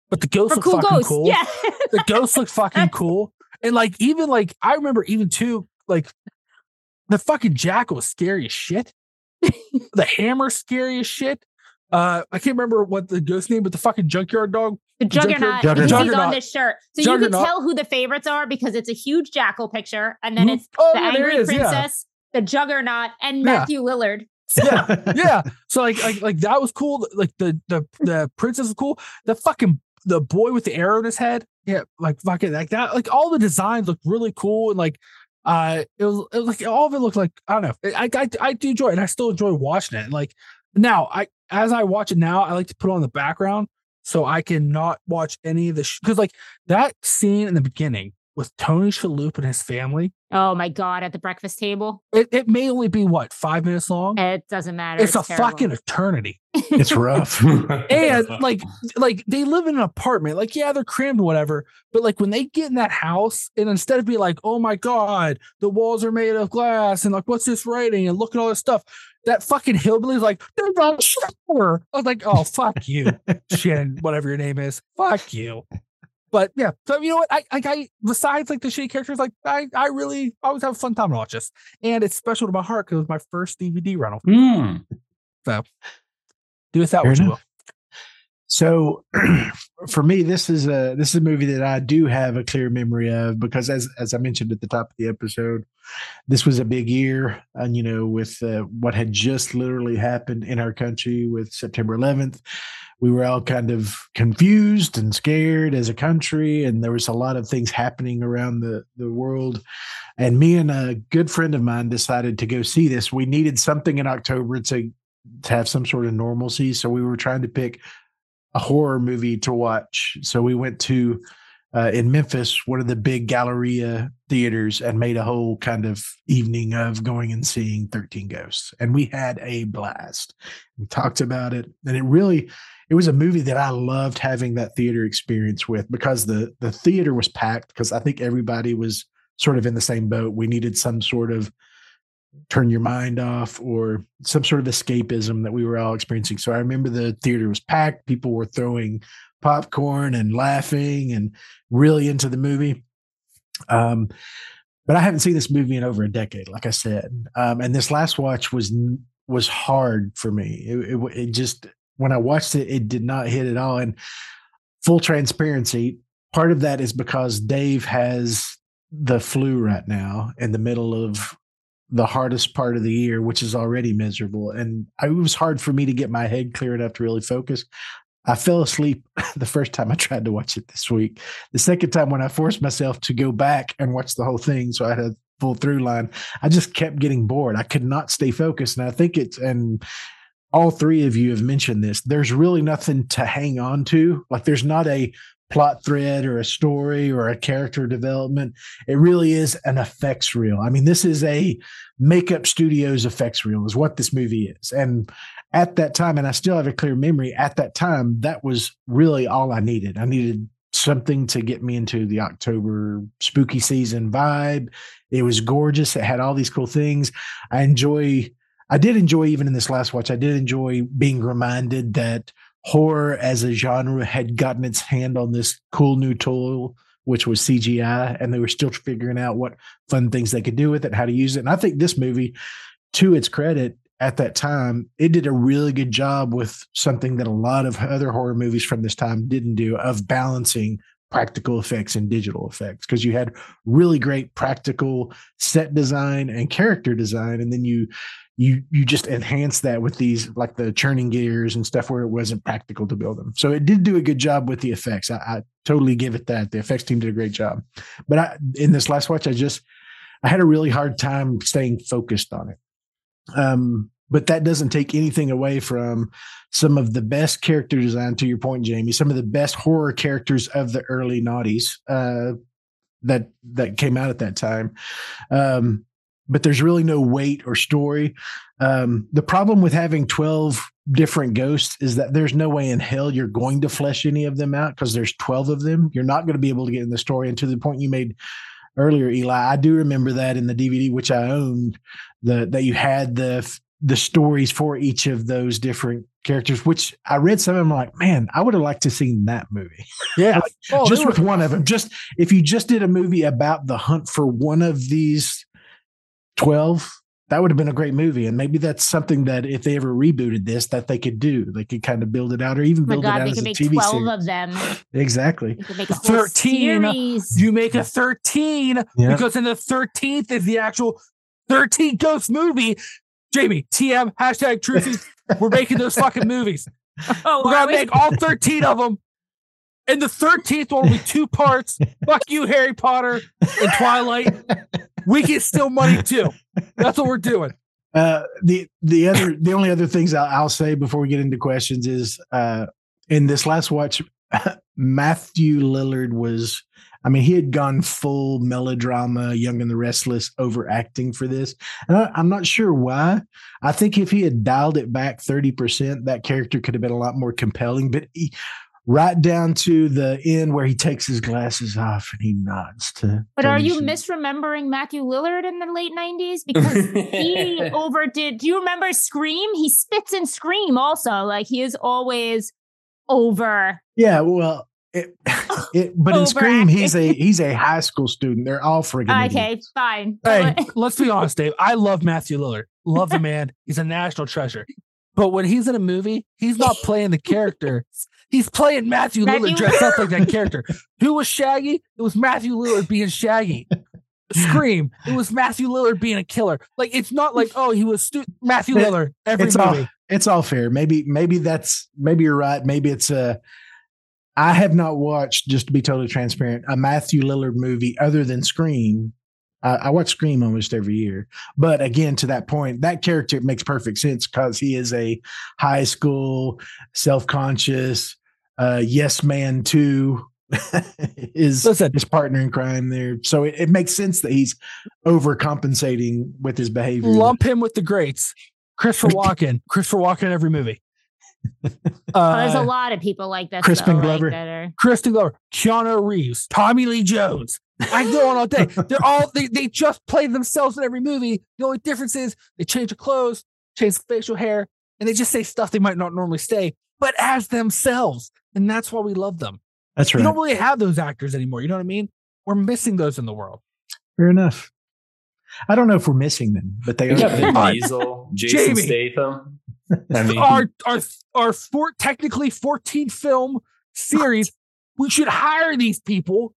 But the ghosts For look cool fucking ghosts. cool. Yeah. The ghosts look <laughs> fucking cool. And like even like I remember even too, like the fucking jackal was scary as shit. the hammer scary as shit. Uh I can't remember what the ghost name, but the fucking junkyard dog. The Junkyard- juggernaut. Juggernaut. He's on Juggernaut. this shirt. So you Juggernaut. can tell who the favorites are because it's a huge jackal picture. And then Mhm. it's Oh, the yeah, there angry it is, yeah. princess, the juggernaut, and Yeah. Matthew Lillard. Yeah. yeah. So like like like that was cool. Like the the the princess was cool. The fucking the boy with the arrow in his head. Yeah, like fucking like that. Like all the designs look really cool and like uh it was it was like all of it looked like I don't know. I I I do enjoy it and I still enjoy watching it. Like now I as I watch it now, I like to put on the background so I can not watch any of the because like that scene in the beginning with Tony Shalhoub and his family. Oh my God, at the breakfast table. It, it may only be what five minutes long. It doesn't matter. It's, a terrible. fucking eternity. <laughs> It's rough. <laughs> and <laughs> like like they live in an apartment like yeah they're crammed whatever but like when they get in that house and instead of being like oh my god the walls are made of glass and like what's this writing and look at all this stuff that fucking hillbilly's like there's a shower i was like oh fuck you shannon whatever your name is fuck you but yeah so you know what? I like i besides like the shitty characters like i i really always have a fun time to watch this. And it's special to my heart because it was my first dvd rental. Hmm. So, do with that Fair what you will So <clears throat> for me, this is a this is a movie that I do have a clear memory of because as as I mentioned at the top of the episode, this was a big year, and you know, with uh, what had just literally happened in our country with September 11th, we were all kind of confused and scared as a country, and there was a lot of things happening around the the world. And me and a good friend of mine decided to go see this. We needed something in October to to have some sort of normalcy, so we were trying to pick a horror movie to watch. So we went to uh, in Memphis, one of the big Galleria theaters, and made a whole kind of evening of going and seeing 13 Ghosts. And we had a blast. We talked about it, and it really it was a movie that I loved having that theater experience with because the the theater was packed because I think everybody was sort of in the same boat. We needed some sort of turn your mind off or some sort of escapism that we were all experiencing. So I remember the theater was packed. People were throwing popcorn and laughing and really into the movie. Um, but I haven't seen this movie in over a decade, like I said. Um, and this last watch was was hard for me. It, it, it just when I watched it, it did not hit at all. And full transparency, part of that is because Dave has the flu right now in the middle of the hardest part of the year, which is already miserable. And I, it was hard for me to get my head clear enough to really focus. I fell asleep <laughs> the first time I tried to watch it this week. The second time, when I forced myself to go back and watch the whole thing, so I had a full through line, I just kept getting bored. I could not stay focused. And I think it's, and all three of you have mentioned this. There's really nothing to hang on to. Like there's not a plot thread or a story or a character development. It really is an effects reel. I mean, this is a makeup studios effects reel, is what this movie is. And at that time, and I still have a clear memory, at that time, that was really all I needed. I needed something to get me into the October spooky season vibe. It was gorgeous. It had all these cool things. I enjoy, I did enjoy, even in this last watch, I did enjoy being reminded that horror as a genre had gotten its hand on this cool new tool, which was CGI, and they were still figuring out what fun things they could do with it, how to use it. And I think this movie, to its credit, at that time, it did a really good job with something that a lot of other horror movies from this time didn't do of balancing practical effects and digital effects because you had really great practical set design and character design and then you you you just enhance that with these like the churning gears and stuff where it wasn't practical to build them. So it did do a good job with the effects. I, I totally give it that. The effects team did a great job. But I, in this last watch, I just I had a really hard time staying focused on it. Um, but that doesn't take anything away from some of the best character design. To your point, Jamie, some of the best horror characters of the early noughties uh, that that came out at that time. Um, but there's really no weight or story. Um, the problem with having 12 different ghosts is that there's no way in hell you're going to flesh any of them out because there's 12 of them. You're not going to be able to get in the story. And to the point you made earlier, Eli, I do remember that in the DVD, which I owned, the that you had the the stories for each of those different characters, which I read some of them like, man, I would have liked to seen that movie. <laughs> Yeah. like, oh, just with one of them. Just if you just did a movie about the hunt for one of these 12 that would have been a great movie and maybe that's something that if they ever rebooted this that they could do. They could kind of build it out or even build oh God, it out they as could a make tv 12 series. of them. Exactly. They could make a 13 series. you make a 13 Yeah. because in the 13th is the actual 13 ghost movie. Jamie tm hashtag truthy we're making those fucking <laughs> movies. Oh, we're are gonna we? make all 13 of them and the 13th one will be two parts. <laughs> Fuck you harry potter and twilight <laughs> we get still money too that's what we're doing uh the the other the only other things I'll, I'll say before we get into questions is uh in this last watch <laughs> matthew lillard was I mean, he had gone full melodrama, Young and the Restless, overacting for this. And I, I'm not sure why. I think if he had dialed it back 30%, that character could have been a lot more compelling. But he, right down to the end where he takes his glasses off and he nods to. But are you misremembering Matthew Lillard in the late 90s? Because he <laughs> overdid. Do you remember Scream? He spits in Scream also. Like he is always over. Yeah, well, it, <laughs> it, but in Scream, he's a he's a high school student. They're all friggin' idiots. Okay, fine. Hey, let's be honest, Dave. I love Matthew Lillard. Love the man. He's a national treasure. But when he's in a movie, he's not playing the character. <laughs> He's playing Matthew, Matthew Lillard dressed up like that <laughs> character. Who was Shaggy? It was Matthew Lillard being Shaggy. Scream. It was Matthew Lillard being a killer. Like it's not like oh he was stu- Matthew It- Lillard every It's movie. all it's all fair. Maybe maybe that's maybe you're right. Maybe it's a. I have not watched, just to be totally transparent, a Matthew Lillard movie other than Scream. I, I watch Scream almost every year, but again, to that point, that character makes perfect sense because he is a high school, self-conscious, uh, yes man too. <laughs> is Listen. his partner in crime there, so it, it makes sense that he's overcompensating with his behavior. Lump him with the greats. Christopher <laughs> Walken. Christopher Walken in every movie. Oh, <laughs> there's a Uh, lot of people like this. Crispin though, Glover. Like, that are, Crispin Glover, Keanu Reeves, Tommy Lee Jones. I can go on all day. They're all they, they just play themselves in every movie. The only difference is they change the clothes, change the facial hair, and they just say stuff they might not normally say, but as themselves. And that's why we love them. That's right. We don't really have those actors anymore. You know what I mean? We're missing those in the world. Fair enough. I don't know if we're missing them, but they We got Vin are. God. Diesel, <laughs> Jason Jamie. Statham. <laughs> I mean, Our our our four, technically 14 film series, we should hire these people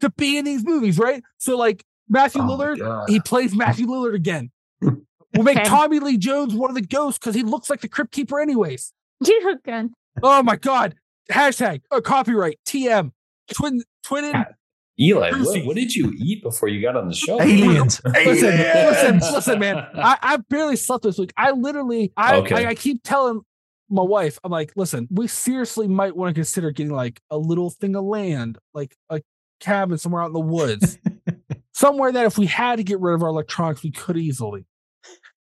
to be in these movies, right? So like Matthew oh Lillard, he plays Matthew Lillard again. <laughs> We'll make Okay. Tommy Lee Jones one of the ghosts because he looks like the Crypt Keeper, anyways. <laughs> You're good. Oh my god! Hashtag uh, copyright TM twin twinning Eli, what, what did you eat before you got on the show? Aliens. Listen, listen, listen, man. I, I barely slept this week. I literally, I, Okay. I, I keep telling my wife, I'm like, listen, we seriously might want to consider getting like a little thing of land, like a cabin somewhere out in the woods, <laughs> somewhere that if we had to get rid of our electronics, we could easily.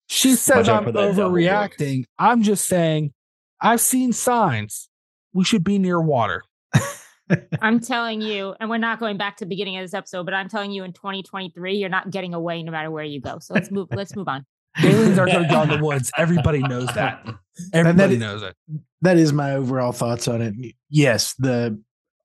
She says Watch I'm for that double overreacting. I'm just saying, I've seen signs. We should be near water. <laughs> I'm telling you, and we're not going back to the beginning of this episode, but I'm telling you in 2023, you're not getting away no matter where you go. So let's move, let's move on. Aliens are going to go in the <laughs> woods. Everybody knows that. Everybody is- knows it. that is my overall thoughts on it. Yes, the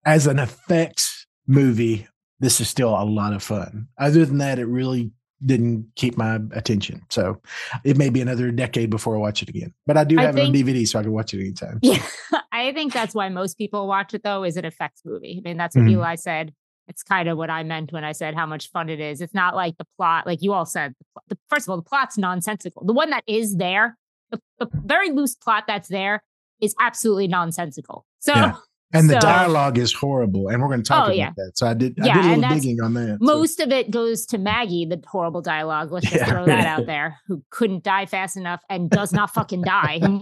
as an effects movie, this is still a lot of fun. Other than that, it really didn't keep my attention. So it may be another decade before I watch it again. But I do I have it on DVD, so I can watch it anytime. Yeah, <laughs> I think that's why most people watch it though, is it effects movie. I mean, that's what Mhm. Eli said. It's kind of what I meant when I said how much fun it is. It's not like the plot, like you all said. The, the, first of all, the plot's nonsensical. The one that is there, the, the very loose plot that's there, is absolutely nonsensical. So Yeah. And the dialogue is horrible, and we're going to talk Oh, about yeah. that. So I did, I did a little digging on that. so- most of it goes to Maggie, the horrible dialogue. Let's just Yeah. throw that out <laughs> there. Who couldn't die fast enough and does not fucking die. <laughs>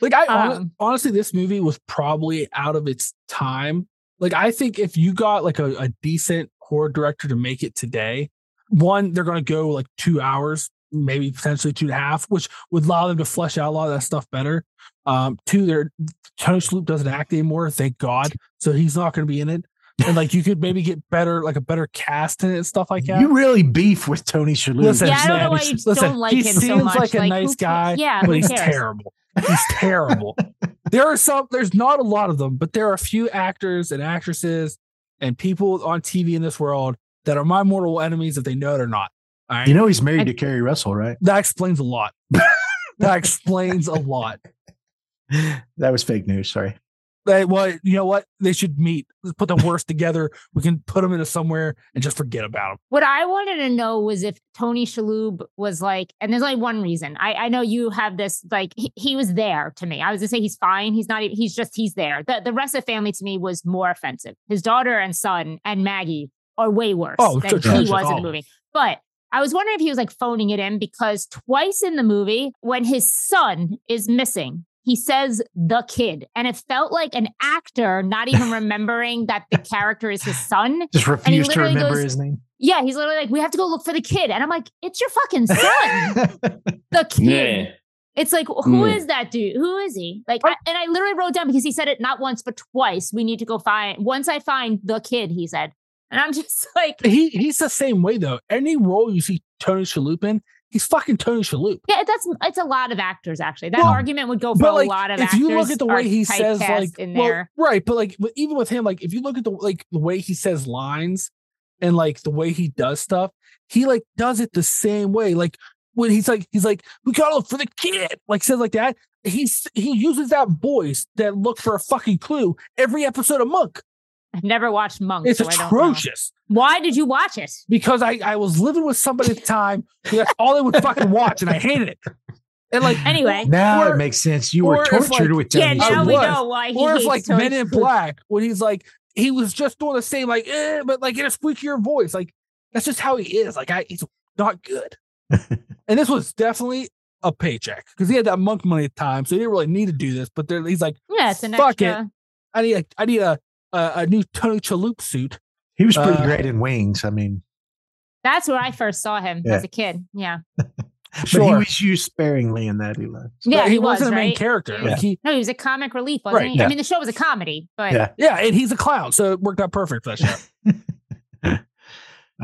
Like I Um, honestly, this movie was probably out of its time. Like I think if you got like a, a decent horror director to make it today, one they're going to go like two hours, maybe potentially two and a half, which would allow them to flesh out a lot of that stuff better. Um, two, they're Tony Shalhoub doesn't act anymore, thank God, so he's not going to be in it. And like you could maybe get better, like a better cast in it and stuff like that. You really beef with Tony Shalhoub. Listen, yeah, I don't man, know why you listen, don't like he him so seems much. like a who nice guy, Yeah, but he's cares? terrible. He's terrible. there are some, there's not a lot of them, but there are a few actors and actresses and people on TV in this world that are my mortal enemies if they know it or not. All right. You know he's married I- to Keri Russell, right? that explains a lot. <laughs> that explains a lot. <laughs> That was fake news. Sorry. They, well, you know what? They should meet. Let's put the worst together. We can put them into somewhere and just forget about them. What I wanted to know was if Tony Shalhoub was like, and there's only one reason. I, I know you have this, like, he, he was there to me. I was gonna say he's fine. He's not even, he's just, he's there. The, the rest of the family to me was more offensive. His daughter and son and Maggie are way worse Oh, than he was in Oh. the movie. But I was wondering if he was like phoning it in because twice in the movie, when his son is missing, he says the kid. And it felt like an actor not even <laughs> remembering that the character is his son. <laughs> Just refused to literally remember goes- his name. Yeah, he's literally like, we have to go look for the kid. And I'm like, it's your fucking son, <laughs> the kid. Yeah. It's like, who Mm. is that dude? Who is he? Like, I, and I literally wrote down because he said it not once, but twice. We need to go find, once I find the kid, he said. And I'm <laughs> just like, He he's the same way though. Any role you see Tony Shalhoub in, he's fucking Tony Shalhoub. yeah, that's, it's a lot of actors, actually. That Well, argument would go for But a lot of actors. if you look at the way he says, like, in well, there. right, but like, even with him, like, if you look at the like the way he says lines and like the way he does stuff, he like does it the same way. Like when he's like, he's like, we gotta look for the kid, like says like that. He's he uses that voice that look for a fucking clue every episode of Monk. I've never watched Monk. It's so I don't know. atrocious Why did you watch it? because I I was living with somebody at the time that's all they would fucking watch, and I hated it. And like Anyway. now Or- it makes sense. You were tortured like- with Yeah, Tony I now we was. know why he or if like Men in Black, when he's like he was just doing the same, like eh, but like in a squeakier voice, like that's just how he is. Like I, he's not good. <laughs> and this was definitely a paycheck because he had that monk money at the time, so he didn't really need to do this. But he's like, Yeah, it's an Fuck it. extra. I need a, I need a, a, a new Tony Chalup suit. He was pretty Uh, great in Wings. I mean, That's where I first saw him Yeah. as a kid. Yeah. <laughs> but he was used sparingly in that. He Eli. Yeah, he, he, was, wasn't a main right? character. Yeah. Like he, No, he was a comic relief, wasn't Right, he? yeah. I mean, the show was a comedy, but Yeah. yeah, and he's a clown, so it worked out perfect for that show. <laughs>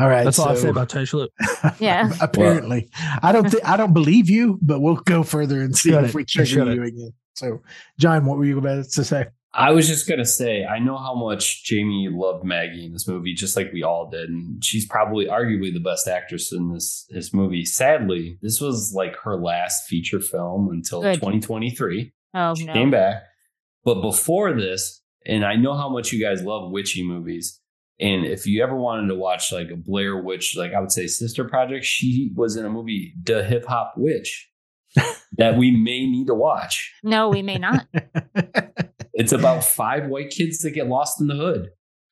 All right, That's all I say about Tony Shalhoub. <laughs> Yeah. Apparently, I don't. Th- I don't believe you, but we'll go further and see if we trigger Shut you again. So, John, what were you about to say? I was just gonna say, I know how much Jamie loved Maggie in this movie, just like we all did, and she's probably arguably the best actress in this this movie. Sadly, this was like her last feature film until Good. 2023. oh She no. came back, but before this, and I know how much you guys love witchy movies. And if you ever wanted to watch like a Blair Witch, like I would say Sister Project, she was in a movie, The Hip Hop Witch, <laughs> that we may need to watch. No, we may not. <laughs> It's about five white kids that get lost in the hood.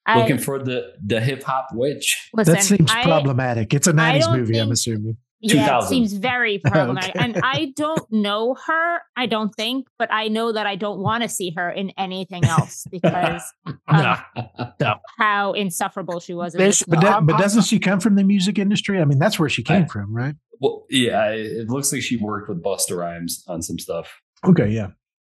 I, Looking for the the hip hop witch. listen, that seems I- problematic. It's a 90s don't movie, I'm assuming. Yeah, it seems very <laughs> problematic. Okay. And I don't know her, I don't think, but I know that I don't want to see her in anything else <laughs> because No. of how insufferable she was this But, that, but doesn't she come from the music industry? I mean, that's where she came I- from, right? well, yeah, it it looks like she worked with Busta Rhymes on some stuff. Okay, yeah.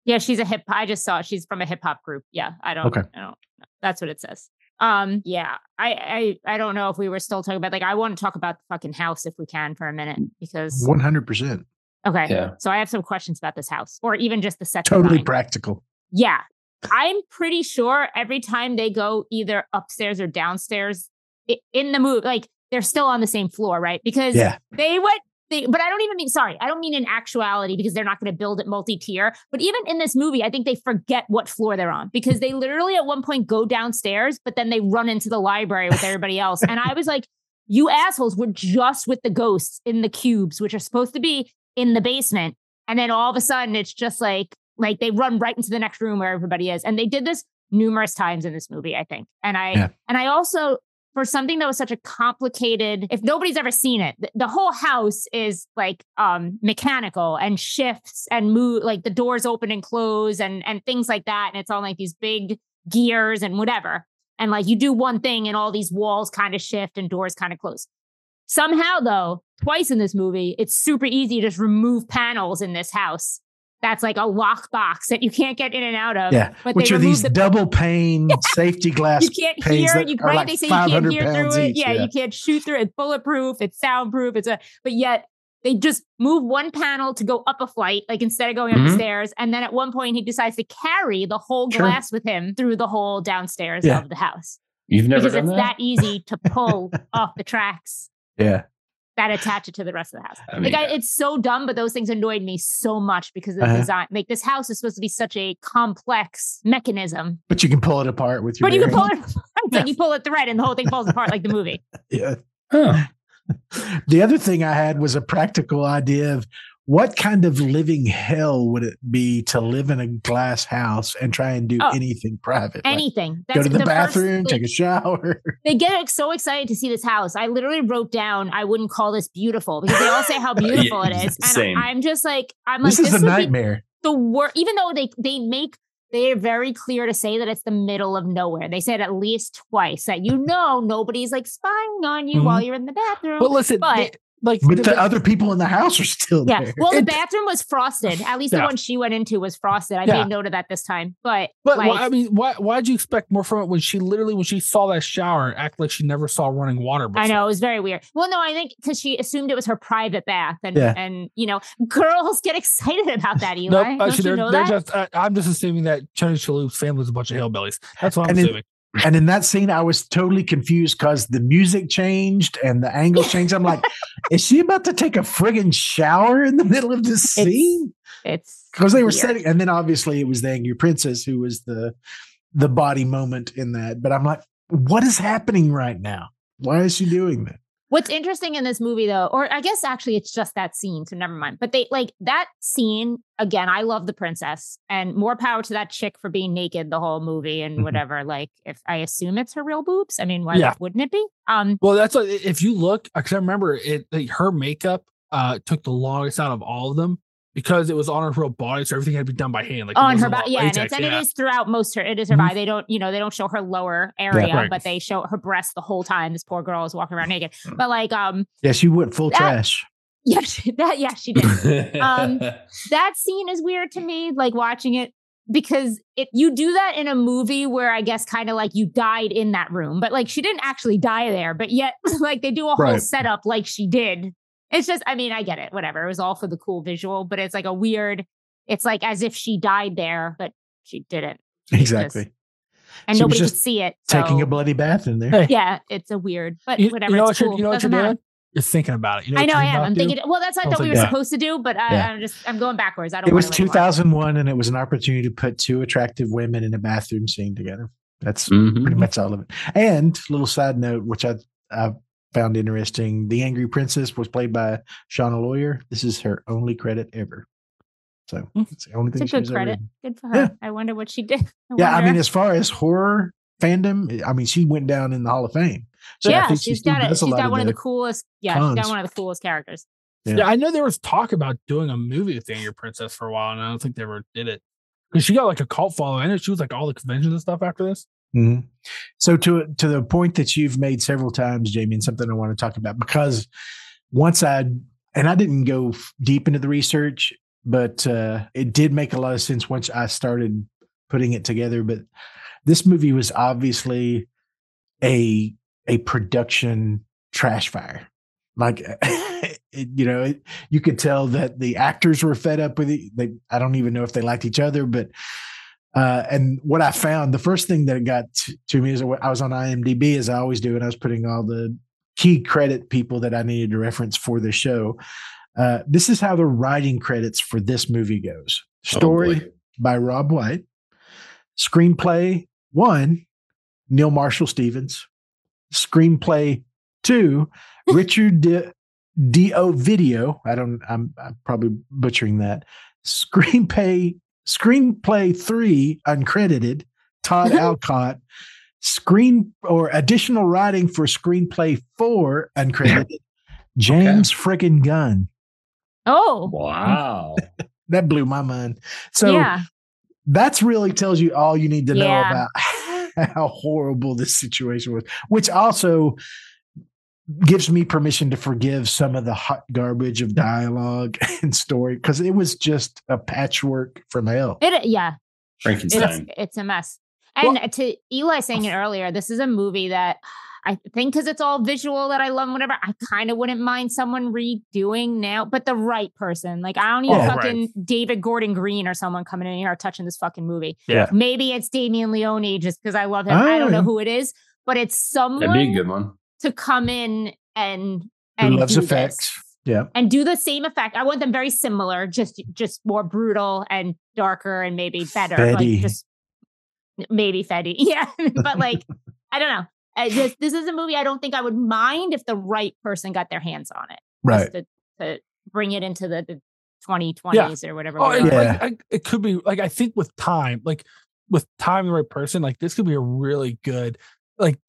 Yeah, she's a hip. I just saw it. she's from a hip hop group. Yeah, I don't. Okay. I don't. That's what it says. Um. Yeah. I. I. I don't know if we were still talking about like I want to talk about the fucking house if we can for a minute because 100%. okay. Yeah. So I have some questions about this house or even just the set. Totally design. practical. Yeah. I'm pretty sure every time they go either upstairs or downstairs in the move, like they're still on the same floor, right? Because Yeah. they went, but I don't even mean, sorry, I don't mean in actuality because they're not going to build it multi tier. But even in this movie, I think they forget what floor they're on because they literally at one point go downstairs, but then they run into the library with everybody else. And I was like, <laughs> you assholes were just with the ghosts in the cubes, which are supposed to be in the basement. And then all of a sudden it's just like, like they run right into the next room where everybody is. And they did this numerous times in this movie, I think. And I, Yeah. and I also, for something that was such a complicated, if nobody's ever seen it, the, whole house is like um mechanical and shifts and move, like the doors open and close and and things like that. And it's on like these big gears and whatever. And like you do one thing and all these walls kind of shift and doors kind of close. Somehow, though, twice in this movie, it's super easy to just remove panels in this house. That's like a lock box that you can't get in and out of. Yeah. But Which they are these the double pane <laughs> safety glass you can't panes hear that you are right like they say you can't 500 hear pounds through it each, yeah, yeah. you can't shoot through it it's bulletproof it's soundproof it's a but yet they just move one panel to go up a flight like instead of going up the Mhm. stairs and then at one point he decides to carry the whole Sure. glass with him through the whole downstairs Yeah. of the house You've never because done it's that. that easy to pull <laughs> off the tracks Yeah. That attach it to the rest of the house. I like mean, I, it's so dumb, but those things annoyed me so much because of the Uh-huh. design. Like this house is supposed to be such a complex mechanism, But you can pull it apart with your but you can pull it. It's <laughs> like you pull a thread and the whole thing falls apart, like the movie. <laughs> Yeah. Huh. <laughs> The other thing I had was a practical idea of what kind of living hell would it be to live in a glass house and try and do Oh. anything private? Like, Anything. go to the, first- bathroom, like, take a shower. <laughs> they get so excited to see this house. I literally wrote down, I wouldn't call this beautiful because they all say how <laughs> beautiful Yeah, it <laughs> is. And same. I'm just like, I'm like, this is a nightmare. the worst, even though they, they make, they're very clear to say that it's the middle of nowhere. They said at least twice that you know nobody's like spying on you Mhm. while you're in the bathroom. But listen, But- like But the- the other people in the house are still Yeah. there. Well, the It- bathroom was frosted. At least the one she went into was frosted. I Yeah. made note of that this time. But, But like, why, I mean, why why'd you expect more from it when she literally when she saw that shower act like she never saw running water before? I know it was very weird. Well, no, I think because she assumed it was her private bath, and Yeah. and you know, girls get excited about that. Eli, Nope, actually, you know they're that? just. Uh, I'm just assuming that Tony Shalhoub's family is a bunch of hillbillies. That's what I'm And in- assuming. And in that scene, I was totally confused because the music changed and the angle changed. I'm like, <laughs> is she about to take a friggin' shower in the middle of this scene? it's Because they were weird. setting, and then obviously it was the angry princess who was the the body moment in that. But I'm like, what is happening right now? Why is she doing that? What's interesting in this movie, though, or I guess actually it's just that scene, so never mind. But they like that scene again. I love the princess, and more power to that chick for being naked the whole movie and Mhm. whatever. Like, if I assume it's her real boobs, I mean, why Yeah. wouldn't it be? Um, Well, that's what. If you look, because I remember it, like, her makeup uh took the longest out of all of them because it was on her whole body, so everything had to be done by hand. Like on her body, yeah, and, it's, and yeah. it is throughout most her. It is her Mhm. body. They don't, you know, they don't show her lower area, right. but they show her breast the whole time. This poor girl is walking around naked. Mm. But like, um, Yeah, she went full That- trash. <laughs> yeah, she, that, yeah, she did. Um, <laughs> that scene is weird to me, like watching it because it you do that in a movie where I guess kind of like you died in that room, but like she didn't actually die there, but yet <laughs> like they do a whole Right. setup like she did. It's just, I mean, I get it, whatever. It was all for the cool visual, but it's like a weird. It's like as if she died there, but she didn't, Exactly. and She was nobody could see it. Taking so- a bloody bath in there. Yeah, it's a weird, but You, whatever. you know it's what you're, cool. you know what you're matter. doing? You're thinking about it. You know I know I am. I'm to? thinking. Well, that's not what I I thought we like, were yeah. supposed to do, but I, Yeah. I'm just I'm going backwards. I don't. It was 2001, and it was an opportunity to put two attractive women in a bathroom scene together. That's Mhm. pretty much all of it. And little side note, which I, I found interesting: the Angry Princess was played by Shawna Loyer. This is her only credit ever. So Hmm. it's the only It's thing a good she's ever credit. in. Good for her. Yeah. I wonder what she did. <laughs> Yeah, I mean, as far as horror fandom. I mean, she went down in the Hall of Fame. So I yeah, think she's got a, does she's lot got one of the the- coolest. Yeah, she's cons. got one of the coolest characters. Yeah. Yeah. I know there was talk about doing a movie with Angry Princess for a while, and I don't think they ever did it. Because she got like a cult following. I know she was like all the conventions and stuff after this. Mhm. So to to the point that you've made several times, Jamie, and something I want to talk about because once I and I didn't go deep into the research, but uh, it did make a lot of sense once I started putting it together. But this movie was obviously a a production trash fire. Like <laughs> it, you know, it, you could tell that the actors were fed up with it. They, I don't even know if they liked each other, but uh, and what I found, the first thing that got t- to me is I was on IMDb as I always do, and I was putting all the key credit people that I needed to reference for the show. Uh, this is how the writing credits for this movie goes: Oh, story boy. by Robb White, screenplay one, Neal Marshall Stevens, screenplay two, <laughs> Richard D. D'Ovidio. I don't. I'm, I'm probably butchering that. Screenplay screenplay three uncredited todd mm-hmm. alcott. Screen or additional writing for screenplay four uncredited james friggin gunn. Oh, Wow. <laughs> that blew my mind. So yeah. that's really tells you all you need to know about <laughs> how horrible this situation was which also gives me permission to forgive some of the hot garbage of dialogue <laughs> and story because it was just a patchwork from hell It, yeah. It's, Frankenstein. it's a mess. And to Eli saying it oh. earlier, this is a movie that I think because it's all visual that I love and whatever, I kind of wouldn't mind someone redoing now, but the right person. Like, I don't need Oh, right. fucking David Gordon Green or someone coming in here touching this fucking movie. Yeah. Maybe it's Damien Leone just because I love him. I don't know Oh. who it is, but it's someone. That'd be a good one. To come in and Who and loves effects. this yeah and do the same effect. I want them very similar, just just more brutal and darker and maybe better. Fetty. Like just maybe Fetty. <laughs> Yeah. but like, <laughs> I don't know. I just, this is a movie I don't think I would mind if the right person got their hands on it. right Just to, to bring it into the, the 2020s or whatever. Oh, we're and, in. Yeah. like, I, it could be like I think with time, like with time, the right person, like this could be a really good, like,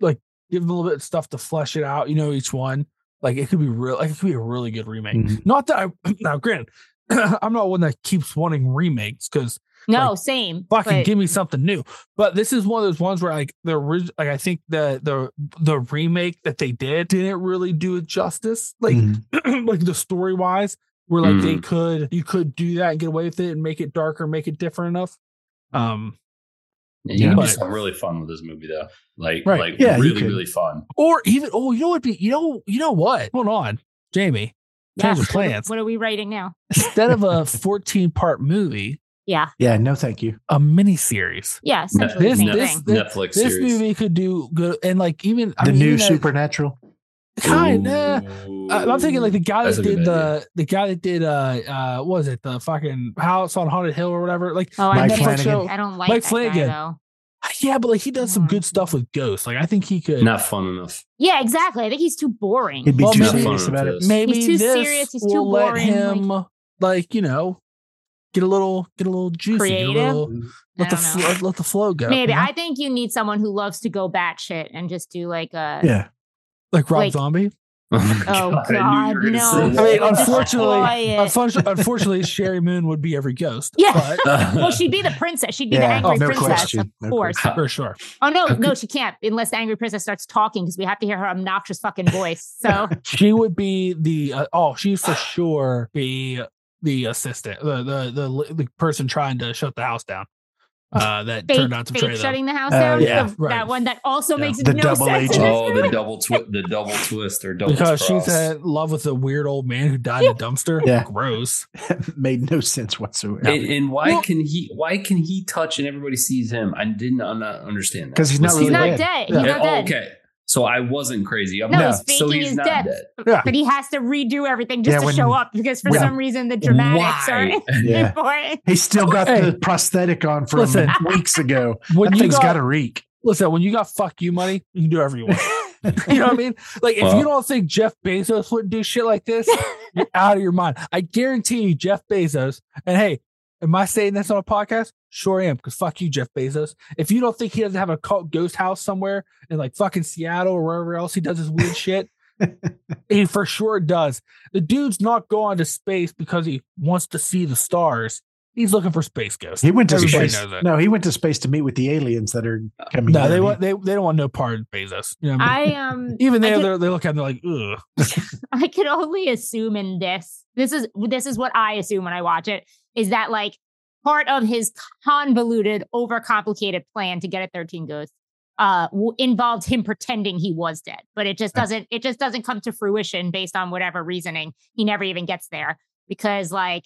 like give them a little bit of stuff to flesh it out. You know, each one, like it could be real, like it could be a really good remake. Mhm. Not that I <clears throat> now, granted, <clears throat> I'm not one that keeps wanting remakes because no, like, same. fucking but- give me something new. But this is one of those ones where like the original, like I think the the the remake that they did didn't really do it justice. Like Mhm. <clears throat> like the story wise, where like they Mhm. could you could do that and get away with it and make it darker, make it different enough. Um, Yeah, you can But- do something really fun with this movie, though. Like, Right. like Yeah, really, really fun. or even oh, you know what? Be you know you know what? Hold on, Jamie. yeah. Change of <laughs> plans. What are we writing now? Instead of a <laughs> 14 part movie, Yeah. yeah no thank you a mini series. Yeah. Essentially This- the same this- thing. this- Netflix series. This series. movie could do good, and like even I the mean, new even that- supernatural kind of. I- I'm thinking like the guy That's that a good did idea. the the guy that did uh uh what was it the fucking house on haunted hill or whatever like Oh, I, Mike Flanagan. show- I don't like Mike Flanagan. guy though. yeah but like he does some good stuff with ghosts like I think he could Not fun enough. Yeah, exactly. I think he's too boring. he'd be Well, too maybe- serious about it maybe He's too this serious, he's too will let him like, you know get a little get a little juicy get a Creative? little, let the fl- let, let the flow go Maybe you know? I think you need someone who loves to go batshit and just do like a yeah like Rob like- Zombie Oh, my Oh I God, no! I mean, unfortunately- Unfortunately, unfortunately, Sheri Moon would be every ghost. Yeah. but <laughs> well, she'd be the princess. She'd be the angry Oh, no princess, question. of No course. question. for sure. Oh no, no, she can't unless the angry princess starts talking because we have to hear her obnoxious fucking voice. So <laughs> She would be the uh, oh, she'd for sure be the assistant, the the the, the person trying to shut the house down. Uh, that fake, turned out to fake betray them. shutting the house Uh, down. yeah, The- right. That one that also Yeah. makes The no double sense. in oh, <laughs> the double twist, the double twist or double because cross. she's in love with a weird old man who died in a dumpster. Yeah. <laughs> gross. made no sense whatsoever And, and why Well- can he? Why can he touch and everybody sees him? I didn't I'm not understand that 'Cause he's not he He's really not dead. dead. Yeah. He's not Oh, dead. okay, so I wasn't crazy. I'm No, not, he's so faking he's his not death. dead. Yeah, But he has to redo everything just Yeah, to when- show up because for when- some reason the dramatics are Why? <laughs> yeah important. He still got Hey. the prosthetic on from Listen. weeks ago <laughs> when that thing's got, got to reek listen, when you got fuck you money, you can do whatever you want. <laughs> you know what I mean? Like if Well- you don't think Jeff Bezos wouldn't do shit like this, you're out of your mind. I guarantee you, Jeff Bezos. And hey, Am I saying this on a podcast? Sure am, because fuck you, Jeff Bezos. If you don't think he doesn't have a cult ghost house somewhere in like fucking Seattle or wherever else he does his weird <laughs> shit, he for sure does. The dude's not going to space because he wants to see the stars. He's looking for space ghosts. He went to Everybody space. No, he went to space to meet with the aliens that are coming. No, they want they, they don't want no part of Bezos. You know what I mean? I um <laughs> Even I they could- they look at him they're like, ugh. <laughs> I can only assume in this. This is this is what I assume when I watch it is that like part of his convoluted, overcomplicated plan to get at 13 ghosts uh w- involved him pretending he was dead. But it just doesn't it just doesn't come to fruition based on whatever reasoning. He never even gets there because like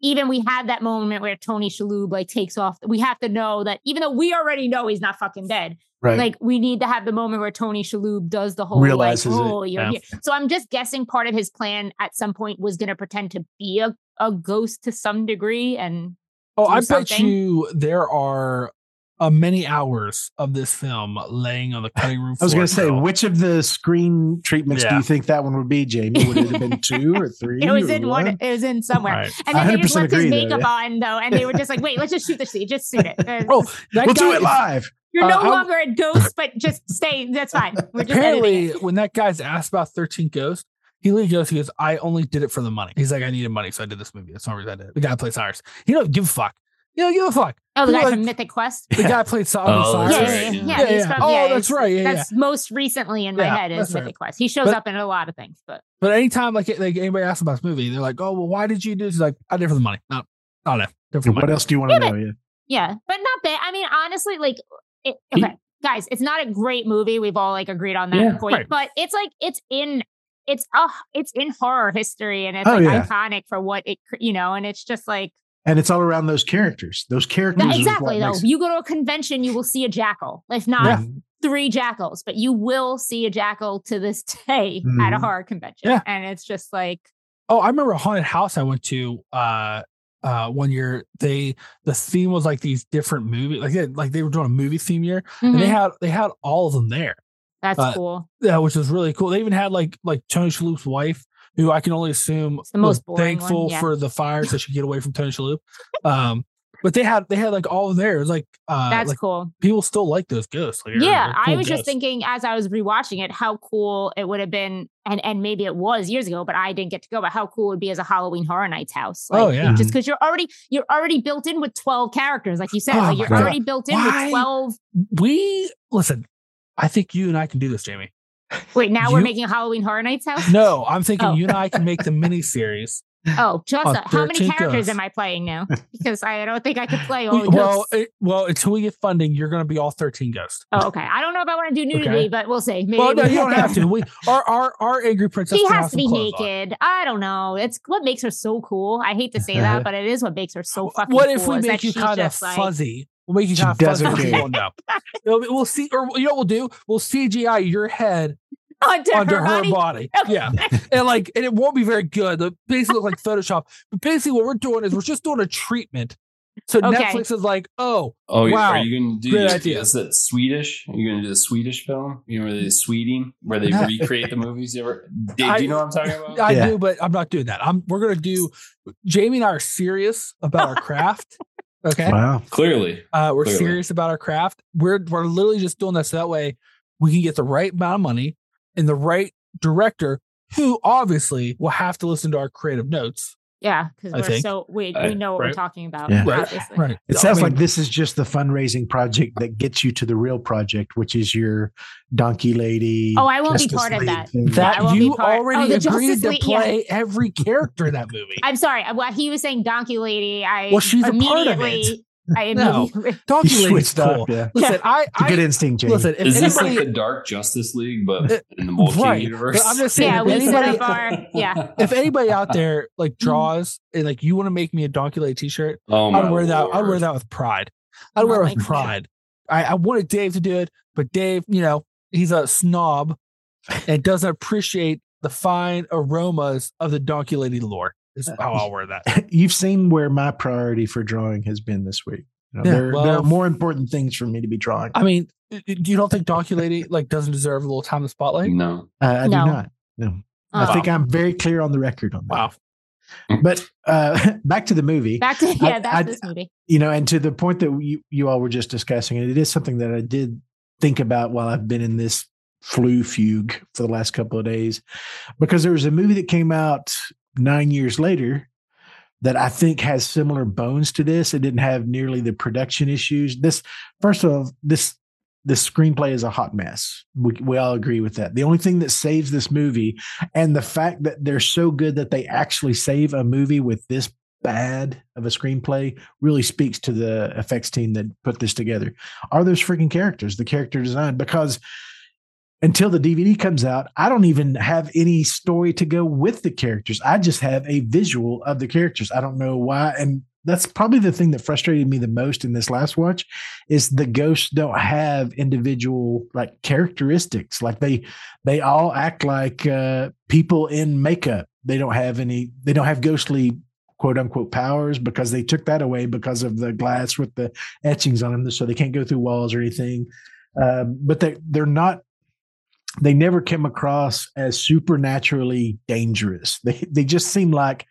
even we had that moment where Tony Shalhoub like takes off. We have to know that even though we already know he's not fucking dead, right. like we need to have the moment where Tony Shalhoub does the whole Realizes it. like, oh, you're Yeah. So I'm just guessing part of his plan at some point was going to pretend to be a, a ghost to some degree, and Oh, I bet you there are uh, many hours of this film laying on the <laughs> cutting room I was going to say, which of the screen treatments do you think that one would be, Jamie? Would it have been two or <laughs> three? it was in one. It was in somewhere. Right. And then they just 100% left his agree, though, makeup yeah. on though, and they were just like, "Wait, let's just shoot the scene. Just shoot it. <laughs> Oh, that We'll do it live. You're uh, no I'm- longer a ghost, but just stay. That's fine. We're just Apparently, when that guy's asked about 13 Ghosts, he literally goes, he goes, I only did it for the money. He's like, I needed money, so I did this movie. That's the only reason I did it. The guy plays Cyrus. He don't give a fuck. He don't give a fuck. Oh, the guy like- from Mythic Quest. The guy played Solomon Oh, Cyrus. Yeah, that's yeah, right, yeah, yeah. yeah. From, oh, yeah, that's right. Yeah, yeah. That's most recently in my Yeah, head is that's right. Mythic Quest. He shows But- up in a lot of things, but But anytime like, like anybody asks about this movie, they're like, oh, well, why did you do this? He's like, I did it for the money. No, not enough. Did it for the What money. else do you want Yeah, to but- know? Yeah. Yeah, but not bad. I mean, honestly, like, it, He- guys, it's not a great movie. We've all like agreed on that Yeah, point, right. but it's like it's in it's uh it's in horror history and it's Oh, like yeah. iconic for what it you know, and it's just like And it's all around those characters. Those characters. Yeah, is exactly though. makes- You go to a convention, you will see a jackal, if not Yeah. three jackals, but you will see a jackal to this <laughs> day at a Mhm. horror convention, Yeah. and it's just like Oh, I remember a haunted house I went to uh uh one year. They the theme was like these different movies, like they, like they were doing a movie theme year, and they mhm, had they had all of them there. that's uh, cool. Yeah, which was really cool. They even had like like Tony Shalhoub's wife, who I can only assume the most boring one, thankful yeah. for the fires that she get away from Tony Shalhoub. Um, but they had they had like all of there. Like uh That's like cool. people still like those ghosts. Like, Yeah, they're I cool was just thinking as I was rewatching it, how cool it would have been, and and maybe it was years ago, but I didn't get to go. But how cool it would be as a Halloween Horror Nights house? Oh, yeah. just because you're already you're already built in with twelve characters, like you said, Oh, like you're already built in Why? with twelve. we listen. I think you and I can do this, Jamie. Wait, now we're making Halloween Horror Nights house. No, I'm thinking Oh. you and I can make the <laughs> mini series. Oh, just how many characters am I playing now? Because I don't think I could play all well, it, well, until we get funding, you're going to be all 13 ghosts. Oh, okay. I don't know if I want to do nudity, Okay. but we'll see. Maybe well, no, we- you don't have to. We <laughs> our our our angry princess. She has to be clothes on. naked. I don't know. It's what makes her so cool. I hate to say that, <laughs> but it is what makes her so fucking What cool. if we make you kind of like- fuzzy? We'll make you She kind of fuzzy. doesn't so you care. won't know. It'll be- We'll see, or you know what we'll do? We'll CGI your head onto, under her, her body? body. <laughs> Okay. Yeah, and like, and it won't be very good. The basically look like <laughs> Photoshop. But basically, what we're doing is we're just doing a treatment. So Okay. Netflix is like, oh, Oh, Wow. are you going to do Great idea. Is that Swedish? Are you going to do the Swedish film? You know, where they sweeting, where they recreate the movies. You ever? <laughs> Dave, I- do you know what I'm talking about? I Yeah. do, but I'm not doing that. I'm we're gonna do. Jamie and I are serious about our craft. Okay, Wow. Clearly, uh, we're Clearly. serious about our craft. We're we're literally just doing this so that way we can get the right amount of money and the right director who obviously will have to listen to our creative notes. Yeah, because we're think. so we Uh, we know what right. we're talking about. Yeah. Right, Obviously. Right. It I sounds mean, like this is just the fundraising project that gets you to the real project, which is your Donkey Lady. Oh, I won't be Justice part of that. thing. That I you already Oh, agreed Justice to League, yeah. play every character in that movie. I'm sorry. Well, he was saying Donkey Lady. I Well, she's a part of it. immediately. I <laughs> No. immediately. <laughs> Donkey <laughs> You Lady's switched cool. up. Yeah. Listen, I, It's a good instinct, Jamie. listen. If is this like the Dark Justice League, but Uh, in the Multi right. universe? But I'm just saying, Yeah, if anybody, up our yeah. if anybody out there like draws and like you want to make me a Donkey Lady T-shirt, oh I'd wear that. I'd wear that with pride. I'd wear Oh it with God. pride. I, I wanted Dave to do it, but Dave, you know, he's a snob and doesn't appreciate the fine aromas of the Donkey Lady lore. Is how I'll wear that. <laughs> You've seen where my priority for drawing has been this week. You know, Yeah, there, there are more important things for me to be drawing. I mean, y- y- you don't think Donkey Lady like doesn't deserve a little time in the spotlight? No, Uh, I No. do not. No. I Uh, think I'm very clear on the record on that. Wow. But uh, <laughs> back to the movie. Back to yeah, I- I- this movie. you know, and to the point that you, you all were just discussing, and it is something that I did think about while I've been in this flu fugue for the last couple of days, because there was a movie that came out nine years later that I think has similar bones to this. It didn't have nearly the production issues. This, first of all, this this screenplay is a hot mess. We, we all agree with that. The only thing that saves this movie, and the fact that they're so good that they actually save a movie with this bad of a screenplay really speaks to the effects team that put this together. Are those freaking characters, the character design? Because until the DVD comes out, I don't even have any story to go with the characters. I just have a visual of the characters. I don't know why. And that's probably the thing that frustrated me the most in this last watch is the ghosts don't have individual like characteristics. Like they they all act like uh people in makeup. They don't have any they don't have ghostly quote unquote powers because they took that away because of the glass with the etchings on them, so they can't go through walls or anything. Um, but they they're not. They never came across as supernaturally dangerous. <laughs> They they just seem like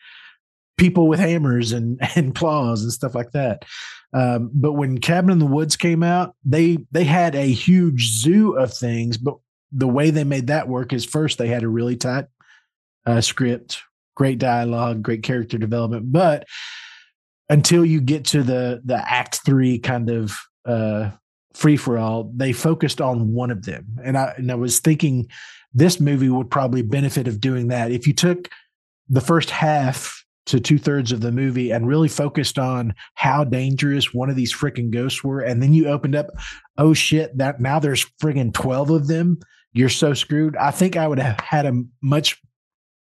people with hammers and <laughs> and claws and stuff like that. Um, but when Cabin in the Woods came out, they they had a huge zoo of things. But the way they made that work is first they had a really tight uh, script, great dialogue, great character development. But until you get to the the Act Three kind of uh, free for all, they focused on one of them, and I and I was thinking this movie would probably benefit of doing that if you took the first half to two thirds of the movie and really focused on how dangerous one of these freaking ghosts were, and then you opened up, oh shit, that now there's friggin' twelve of them. You're so screwed. I think I would have had a much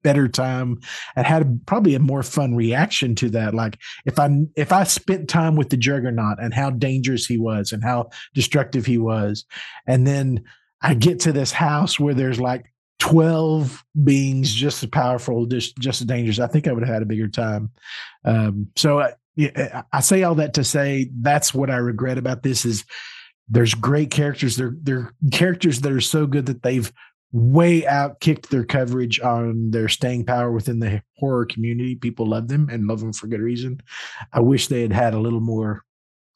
better time and had probably a more fun reaction to that. Like if I if I spent time with the Juggernaut and how dangerous he was and how destructive he was, and then I get to this house where there's like 12 beings just as powerful, just just as dangerous. I think I would have had a bigger time. Um, so I, I say all that to say that's what I regret about this is there's great characters. They're they're characters that are so good that they've way out kicked their coverage on their staying power within the horror community. People love them and love them for good reason. I wish they had had a little more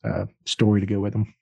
uh, story to go with them.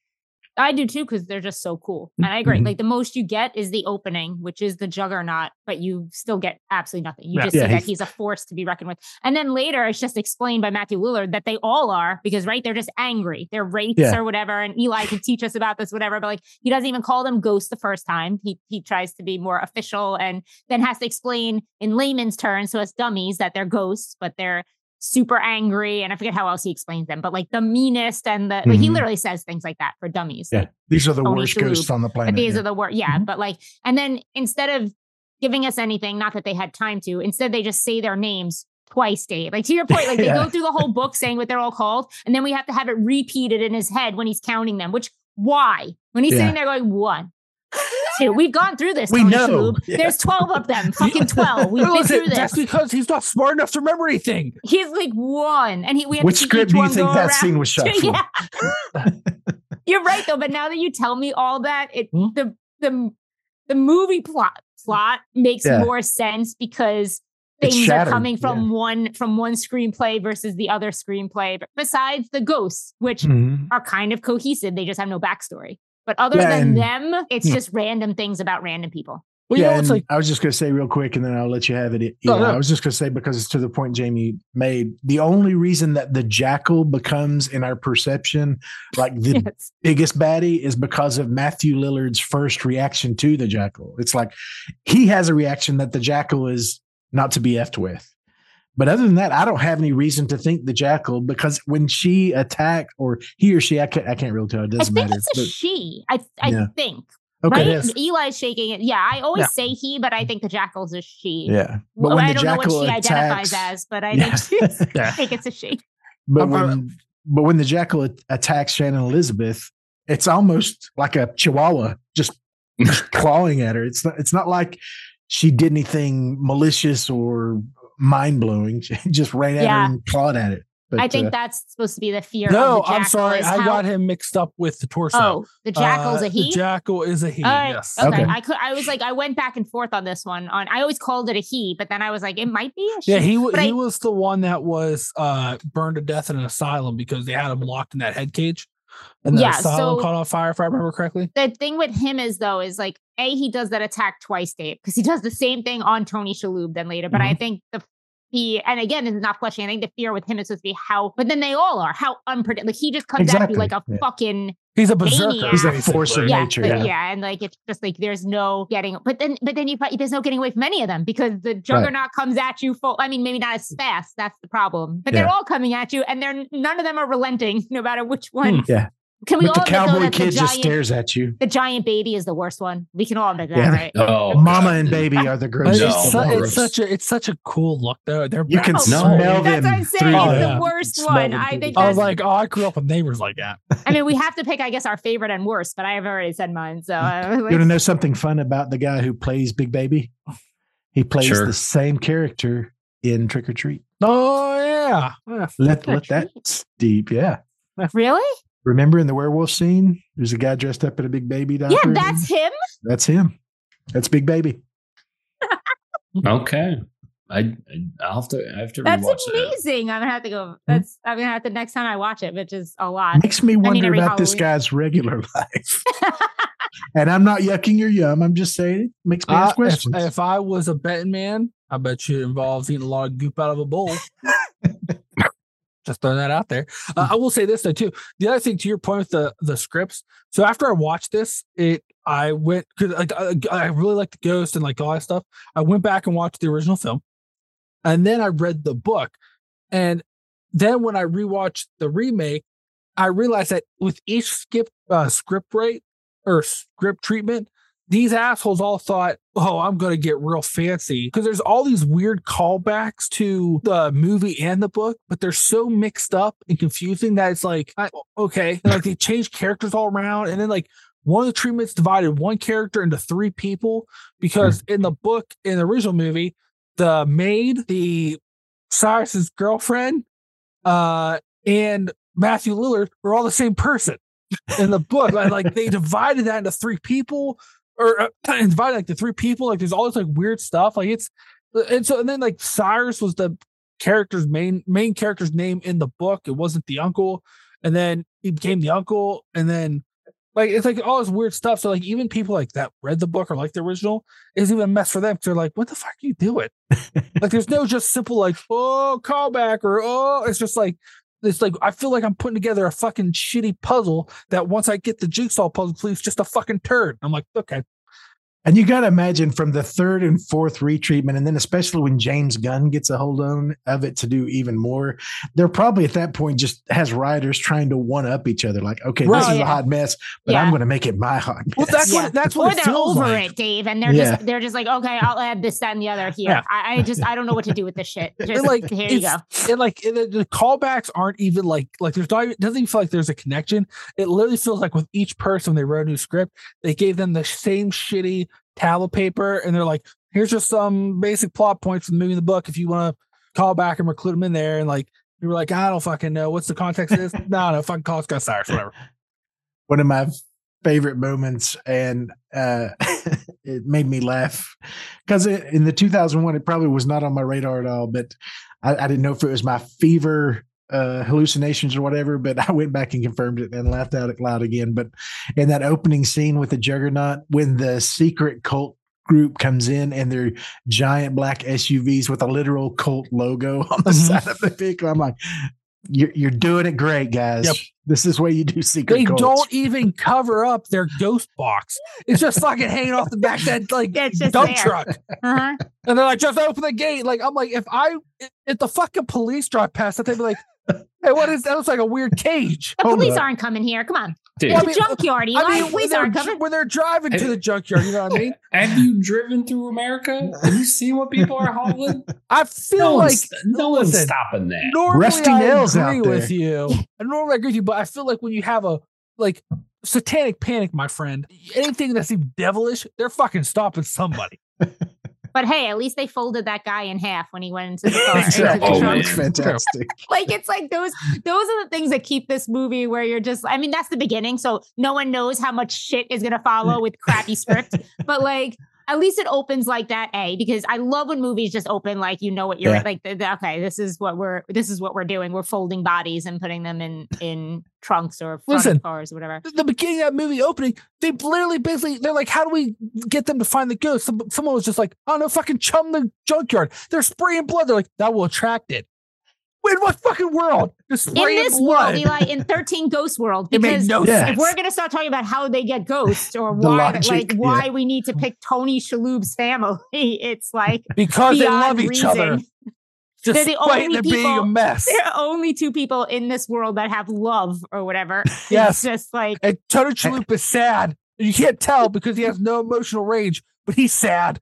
I do too because they're just so cool, and I agree. Mhm. Like the most you get is the opening, which is the Juggernaut, but you still get absolutely nothing. You Yeah. just Yeah, see that he's- he's a force to be reckoned with, and then later it's just explained by Matthew Lillard that they all are because right they're just angry, they're wraiths Yeah. or whatever. And Eli can teach us about this, whatever. But like he doesn't even call them ghosts the first time. He he tries to be more official and then has to explain in layman's terms, so it's dummies that they're ghosts, but they're super angry and I forget how else he explains them, but like the meanest and the like he Mhm. literally says things like that for dummies. Yeah, these are the Tony worst Shalhoub. ghosts on the planet. these yeah. are the worst. Yeah. Mhm. But like, and then instead of giving us anything, not that they had time to, instead they just say their names twice, Dave. Like to your point, like they <laughs> Yeah. go through the whole book saying what they're all called, and then we have to have it repeated in his head when he's counting them. Which why? When he's Yeah. sitting there going one. <laughs> Two. We've gone through this. We Tony know. <laughs> Yeah. There's 12 of them. Fucking <laughs> 12. We've been Listen, through that's this. because he's not smart enough to remember anything. He's like one. And he we have Which to see script do you think that around. scene was shot <laughs> for? yeah. You're right though, but now that you tell me all that, it Hmm? the the the movie plot plot makes Yeah. more sense because things are coming from one from one screenplay versus the other screenplay. Besides the ghosts, which Mhm. are kind of cohesive, they just have no backstory. But other Yeah, than and- them, it's Yeah. just random things about random people. Well, you yeah, know, it's like I was just going to say real quick, and then I'll let you have it. No, Eli. no. I was just going to say because it's to the point Jaime made. The only reason that the jackal becomes, in our perception, like the <laughs> Yes. biggest baddie is because of Matthew Lillard's first reaction to the jackal. It's like he has a reaction that the jackal is not to be effed with. But other than that, I don't have any reason to think the jackal because when she attacked or he or she, I can't, I can't really tell. It doesn't think matter. it's a But- she. I I Yeah. think. okay, right? it is. Eli's shaking it. Yeah, I always Yeah. say he, but I think the jackal's a she. Yeah, Well, when I the don't know what jackal she identifies as, but I Yeah. think she's, <laughs> I think it's a she. But when but when the jackal attacks Shannon Elizabeth, it's almost like a chihuahua just <laughs> clawing at her. It's not it's not like she did anything malicious or mind blowing. <laughs> Just ran at Yeah. her and clawed at it. But, I think uh, that's supposed to be the fear. No, of the I'm sorry. I how- got him mixed up with the torso. Oh, the jackal's Uh, a he. The jackal is a he. Right. Yes. Okay. Okay. I could. I was like, I went back and forth on this one. On I always called it a he, but then I was like, it might be a she. Yeah, he But he I- was the one that was uh burned to death in an asylum because they had him locked in that head cage, and the Yeah, asylum so- caught on fire. If I remember correctly. the thing with him is though is like a he does that attack twice, Dave, because he does the same thing on Tony Shalhoub then later. But I Mm-hmm. think the he and again it's not fleshing. I think the fear with him is supposed to be how, but then they all are how unpredictable. Like he just comes at Exactly, you like a yeah. fucking He's a berserker. Maniac. He's a force of yeah, nature, but- yeah. yeah, and like it's just like there's no getting. But then, but then you fi- there's no getting away from any of them because the juggernaut comes at you full. I mean, maybe not as fast. That's the problem. But they're all coming at you, and they're none of them are relenting, <laughs> no matter which one. Hmm. Yeah. Can we but the all admit, though, cowboy that the kid just stares at you. the giant baby is the worst one. We can all admit that, Yeah. right? Oh, <laughs> Mama and baby are the But grossest. No, it's, su- of it's such a it's such a cool look though. They're You can No. Oh, smell No. That's what I'm saying. through Oh, it's the- yeah. the worst Smell one. I think I was like, oh, I grew up with neighbors like that. <laughs> I mean, we have to pick, I guess, our favorite and worst, but I have already said mine. So I was You uh, <laughs> want to know something fun about the guy who plays Big Baby? He plays Sure. the same character in Trick or Treat. Oh yeah. Yeah. Let let that Treat? steep. Yeah. really? Remember in the werewolf scene? There's a guy dressed up in a big baby diaper. Yeah, that's him. that's him. That's Big Baby. <laughs> Okay. I, I I'll have to I have to That's rewatch that. amazing. I'm gonna have to go. That's I'm gonna have to next time I watch it, which is a lot. Makes me wonder every about this guy's regular <laughs> life. <laughs> and I'm not yucking your yum. I'm just saying it makes me Uh, ask if, questions. if I was a betting man, I bet you it involves eating a lot of goop out of a bowl. Just throwing that out there. Uh, I will say this though too. The other thing to your point with the the scripts. So after I watched this, it I went because like I, I really like the ghost and like all that stuff. I went back and watched the original film, and then I read the book, and then when I rewatched the remake, I realized that with each skip uh, script rate or script treatment, these assholes all thought, oh, I'm going to get real fancy because there's all these weird callbacks to the movie and the book, but they're so mixed up and confusing that it's like, I, okay, and like they change characters all around. And then like one of the treatments divided one character into three people because in the book, in the original movie, the maid, the Cyrus's girlfriend, uh, and Matthew Lillard were all the same person in the book. Like, like they <laughs> divided that into three people, or uh, divided like the three people. Like there's all this like weird stuff. Like it's and so and then like Cyrus was the character's main main character's name in the book. It wasn't the uncle, and then he became the uncle, and then like it's like all this weird stuff. So like even people like that read the book or like the original is even a mess for them. 'cause they're like, what the fuck are you doing? <laughs> like there's no just simple like oh callback or oh it's just like it's like I feel like I'm putting together a fucking shitty puzzle that once I get the jigsaw puzzle, please just a fucking turd. I'm like, okay, And you got to imagine from the third and fourth retreatment, and then especially when James Gunn gets a hold on of it to do even more, they're probably at that point just has writers trying to one up each other. Like, okay, Right. this is a hot mess, but I'm going to make it my hot mess. well that's Yeah. what that's or what it they're feels over like. it, Dave, and they're Yeah. just they're just like, okay, I'll add this, that, and the other here. Yeah. I, I just I don't know what to do with this shit. Just like, here you go. And like the, the callbacks aren't even like like there's not even, it doesn't even feel like there's a connection. It literally feels like with each person they wrote a new script, they gave them the same shitty tablet paper, and they're like, here's just some basic plot points from the movie and the book. If you want to call back and include them in there, and like you were like, I don't fucking know what's the context of this. <laughs> no, no, fucking call Scott Cyrus, whatever. <laughs> one of my favorite moments and uh <laughs> it made me laugh because in the 2001 it probably was not on my radar at all but I, I didn't know if it was my fever uh hallucinations or whatever but <laughs> i went back and confirmed it and laughed out loud again but in that opening scene with the juggernaut when the secret cult group comes in and they're giant black SUVs with a literal cult logo <laughs> on the Mhm. side of the vehicle. I'm like, you're, you're doing it great, guys. Yep. This is where you do secret They cults. don't even cover up their ghost box. It's just fucking hanging off the back of that like It's just dump there. truck. Uh-huh. And they're like, just open the gate. Like, I'm like, if I, if the fucking police drive past that, they'd be like, hey, what is that? Looks like a weird cage. The Hold police up. aren't coming here. Come on. Dude, It's I mean, a junkyard. Eli. I mean, when they're, coming. when they're driving to the junkyard, you know what I mean? <laughs> have you driven through America? Have you seen what people are hauling? <laughs> I feel No like one's, no one's stopping that. normally Rusty I nails agree out with there. you. I normally agree with you, but I feel like when you have a like satanic panic, my friend, anything that seems devilish, they're fucking stopping somebody. <laughs> But But hey, at least they folded that guy in half when he went into the car. into the <laughs> Oh. It's fantastic. <laughs> <laughs> like it's like those those are the things that keep this movie where you're just I mean that's the beginning so no one knows how much shit is going to follow mm. with crappy script but like at least it opens like that a because I love when movies just open like you know what you're Yeah. like the, the- okay this is what we're this is what we're doing we're folding bodies and putting them in in trunks or front Listen. cars or whatever the beginning of that movie opening, they literally basically they're like, how do we get them to find the ghost? Some, someone was just like, oh no, fucking chum the junkyard. They're spraying blood. They're like, that will attract it. In what fucking world? In this blood. world Eli in <laughs> 13 Ghost World because no if we're gonna start talking about how they get ghosts or <laughs> why logic, like why yeah. we need to pick Tony Shalhoub's family <laughs> it's like because they love each other. reason. Just They're the despite only it being a mess. there are only two people in this world that have love or whatever. Yes. It's just like And Tony Chalupa is sad. You can't tell because he has no emotional range, but he's sad.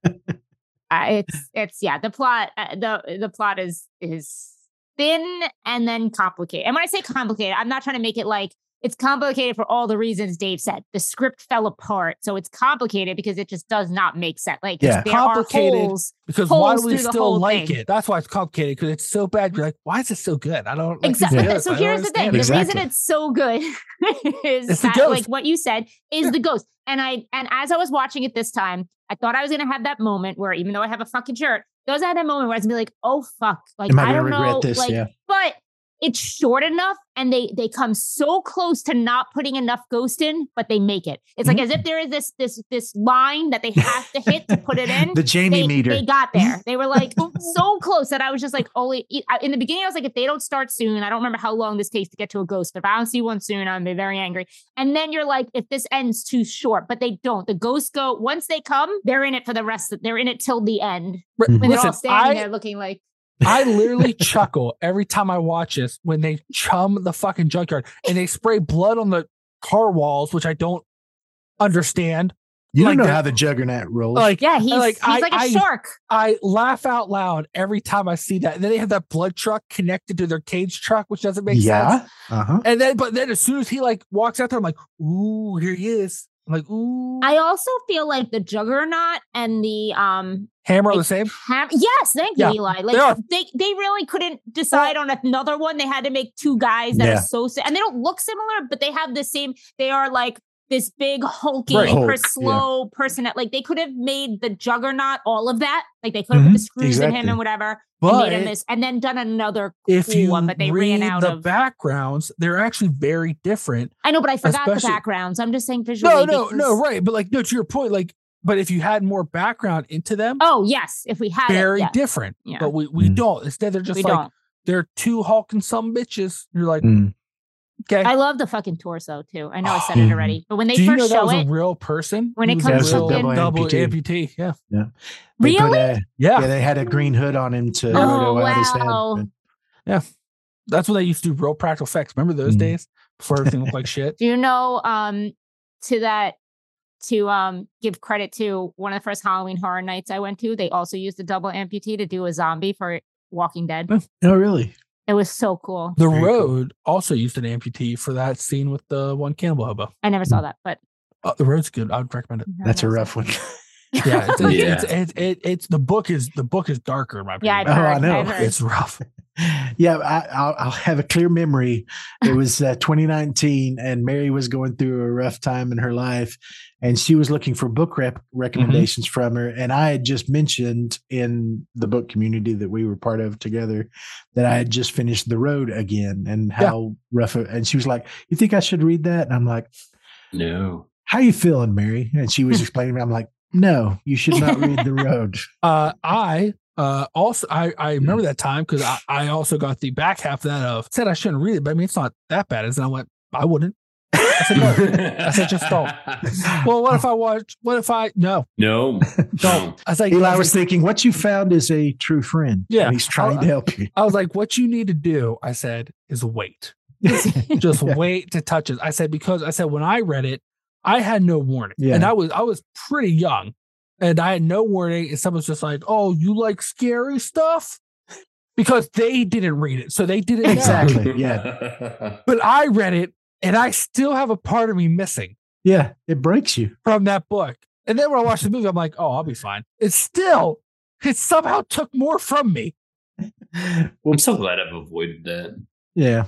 uh, it's it's yeah, the plot uh, the the plot is is thin and then complicated. And when I say complicated, I'm not trying to make it like it's complicated for all the reasons Dave said. The script fell apart, so it's complicated because it just does not make sense. Like Yeah. there Complicated. are holes. Because why do we still like thing. it? That's why it's complicated because it's so bad. You're like, why is it so good? I don't like Exactly. Yeah. So here's the thing: the. Reason it's so good <laughs> is It's that, like what you said, is the ghost. And I and as I was watching it this time, I thought I was gonna have that moment where, even though I have a fucking shirt, those I had that moment where I was gonna be like, "Oh fuck!" Like I don't know, like, Yeah. but it's short enough, and they they come so close to not putting enough ghost in, but they make it. It's like Mhm. as if there is this this this line that they have to hit to put it in <laughs> The Jaime they, meter. they got there. <laughs> They were like so close that I was just like, only in the beginning, I was like, if they don't start soon, I don't remember how long this takes to get to a ghost. But if I don't see one soon, I'm gonna be very angry. And then you're like, if this ends too short, but they don't. The ghosts go once they come, they're in it for the rest. Of, they're in it till the end. Right, When they're all standing I, there looking like, I literally chuckle every time I watch this when they chum the fucking junkyard and they spray blood on the car walls, which I don't understand. you don't like know that- how the Juggernaut rolls. Like, yeah, he's like, he's I- like a I- shark. I laugh out loud every time I see that. And then they have that blood truck connected to their cage truck, which doesn't make sense. yeah. Uh huh. And then, but then as soon as he like walks out there, I'm like, ooh, here he is. I'm like, ooh, I also feel like the Juggernaut and the um hammer are the same. Ham- yes, thank you, Yeah, Eli. they Like are. they, they really couldn't decide on another one. They had to make two guys that Yeah. are so si- and they don't look similar, but they have the same. They are like this big hulky, Right. Hulk, per yeah. slow person. That like they could have made the Juggernaut all of that. Like they could have put the screws in him exactly. and whatever, and But made him this, and then done another. if cool you one, but they read ran out the of- backgrounds, they're actually very different. I know, but I forgot the backgrounds. I'm just saying visually. No, no, no, right. But like, no, to your point, like, but if you had more background into them, Oh yes, if we had very it, yeah, different. Yeah. But we, we Mm. don't. Instead, they're just we like don't. they're two hulking some bitches. You're like, Mm. Okay. I love the fucking torso too. I know I said Oh. it already, but when they Do you know first that show was it, a real person? when it comes to real fucking- double amputee. amputee. Yeah, They really, a- yeah. yeah, they had a green hood on him to Oh, roto his wow. head. That's when they used to do real practical effects. Remember those Mm. days before everything looked like shit? <laughs> Do you know um to that to um give credit to one of the first Halloween horror nights I went to, they also used a double amputee to do a zombie for Walking Dead. Oh, really? It was so cool. The Very cool. road also used an amputee for that scene with the one cannibal hobo. I never saw that, but Uh, the road's good. I would recommend it. That's a rough one. <laughs> Yeah, it's, it's, Yeah. it's, it's, it- it's the book is the book is darker in my Yeah, opinion. I've Oh, I know. I've heard. it's rough. <laughs> yeah, I, I'll, I'll have a clear memory. It was uh, 2019, and Mary was going through a rough time in her life, and she was looking for book rep- recommendations from her. And I had just mentioned in the book community that we were part of together that I had just finished The Road again, and how rough. It, and she was like, "You think I should read that?" And I'm like, No. "How you feeling, Mary?" And she was <laughs> explaining. me, I'm like, "No, you should not read The Road." <laughs> Uh, I uh also I I remember that time because I, I also got the back half of that of said I shouldn't read it, but I mean it's not that bad. And I went, I wouldn't. I said no. I said just don't. <laughs> Well, what if I watch? What if I no No. don't? I was like, Eli I was was, like, thinking, "What you found is a true friend. Yeah. and he's trying I- to help you." I was like, what you need to do, I said, is wait. <laughs> Just Yeah. wait to touch it. I said because I said when I read it, I had no warning, Yeah. and I was I was pretty young, and I had no warning. And someone's just like, "Oh, you like scary stuff," because they didn't read it, so they didn't know. Exactly. <laughs> yeah. But I read it, and I still have a part of me missing Yeah, it breaks you. from that book. And then when I watch the movie, I'm like, "Oh, I'll be fine." It's still it somehow took more from me. <laughs> well, I'm so glad I've avoided that. Yeah.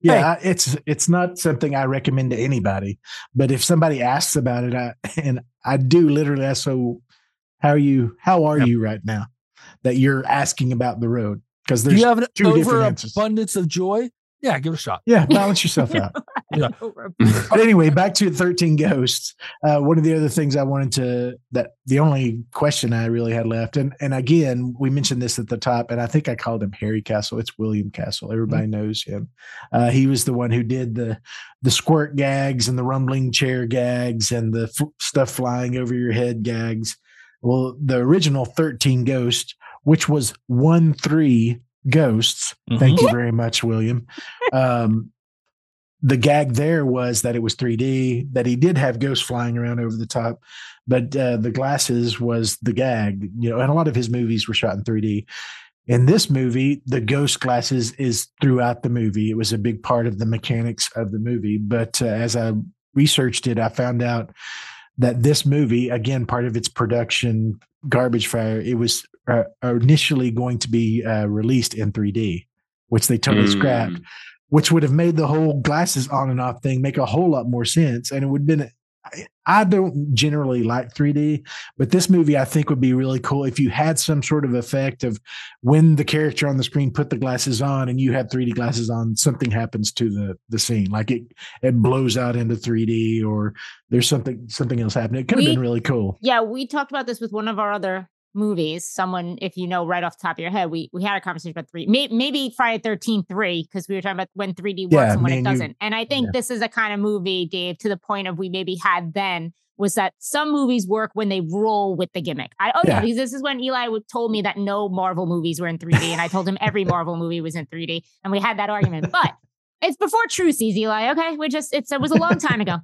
Yeah, I- it's it's not something I recommend to anybody. But if somebody asks about it, I <laughs> and I do literally ask, so how are you how are Yep. you right now? That you're asking about the road. Because Do there's you have an two different answers. overabundance of joy? Yeah, give it a shot. yeah, balance yourself out. <laughs> yeah. <laughs> But anyway, back to 13 Ghosts. Uh, one of the other things I wanted to that the only question I really had left, and and again, we mentioned this at the top, and I think I called him Harry Castle. It's William Castle. Everybody knows him. Uh, he was the one who did the the squirt gags and the rumbling chair gags and the f- stuff flying over your head gags. Well, the original 13 Ghost, which was one three ghosts. Thank you very much, William. Um, the gag there was that it was 3D, that he did have ghosts flying around over the top, but uh, the glasses was the gag, you know, and a lot of his movies were shot in 3D. In this movie, the ghost glasses is throughout the movie. It was a big part of the mechanics of the movie. But uh, as I researched it, I found out that this movie, again, part of its production garbage fire, it was uh, initially going to be uh, released in 3D, which they totally Mm. scrapped which would have made the whole glasses on and off thing make a whole lot more sense. And it would have been, I- I don't generally like 3D, but this movie I think would be really cool if you had some sort of effect of when the character on the screen put the glasses on and you have 3D glasses on, something happens to the the scene, like it it blows out into 3D or there's something something else happening. It could have been really cool. Yeah, we talked about this with one of our other movies. Someone, if you know right off the top of your head, we we had a conversation about three, may, maybe Friday Thirteen Three, because we were talking about when 3D works Yeah, and when it doesn't. And I think yeah. this is a kind of movie, Dave, to the point of we maybe had then was that some movies work when they roll with the gimmick. I oh yeah, Yeah. because this is when Eli would, told me that no Marvel movies were in 3D, and I told him every <laughs> Marvel movie was in 3D, and we had that argument. But it's before True Seas, Eli. Okay, we just it's it was a long <laughs> time ago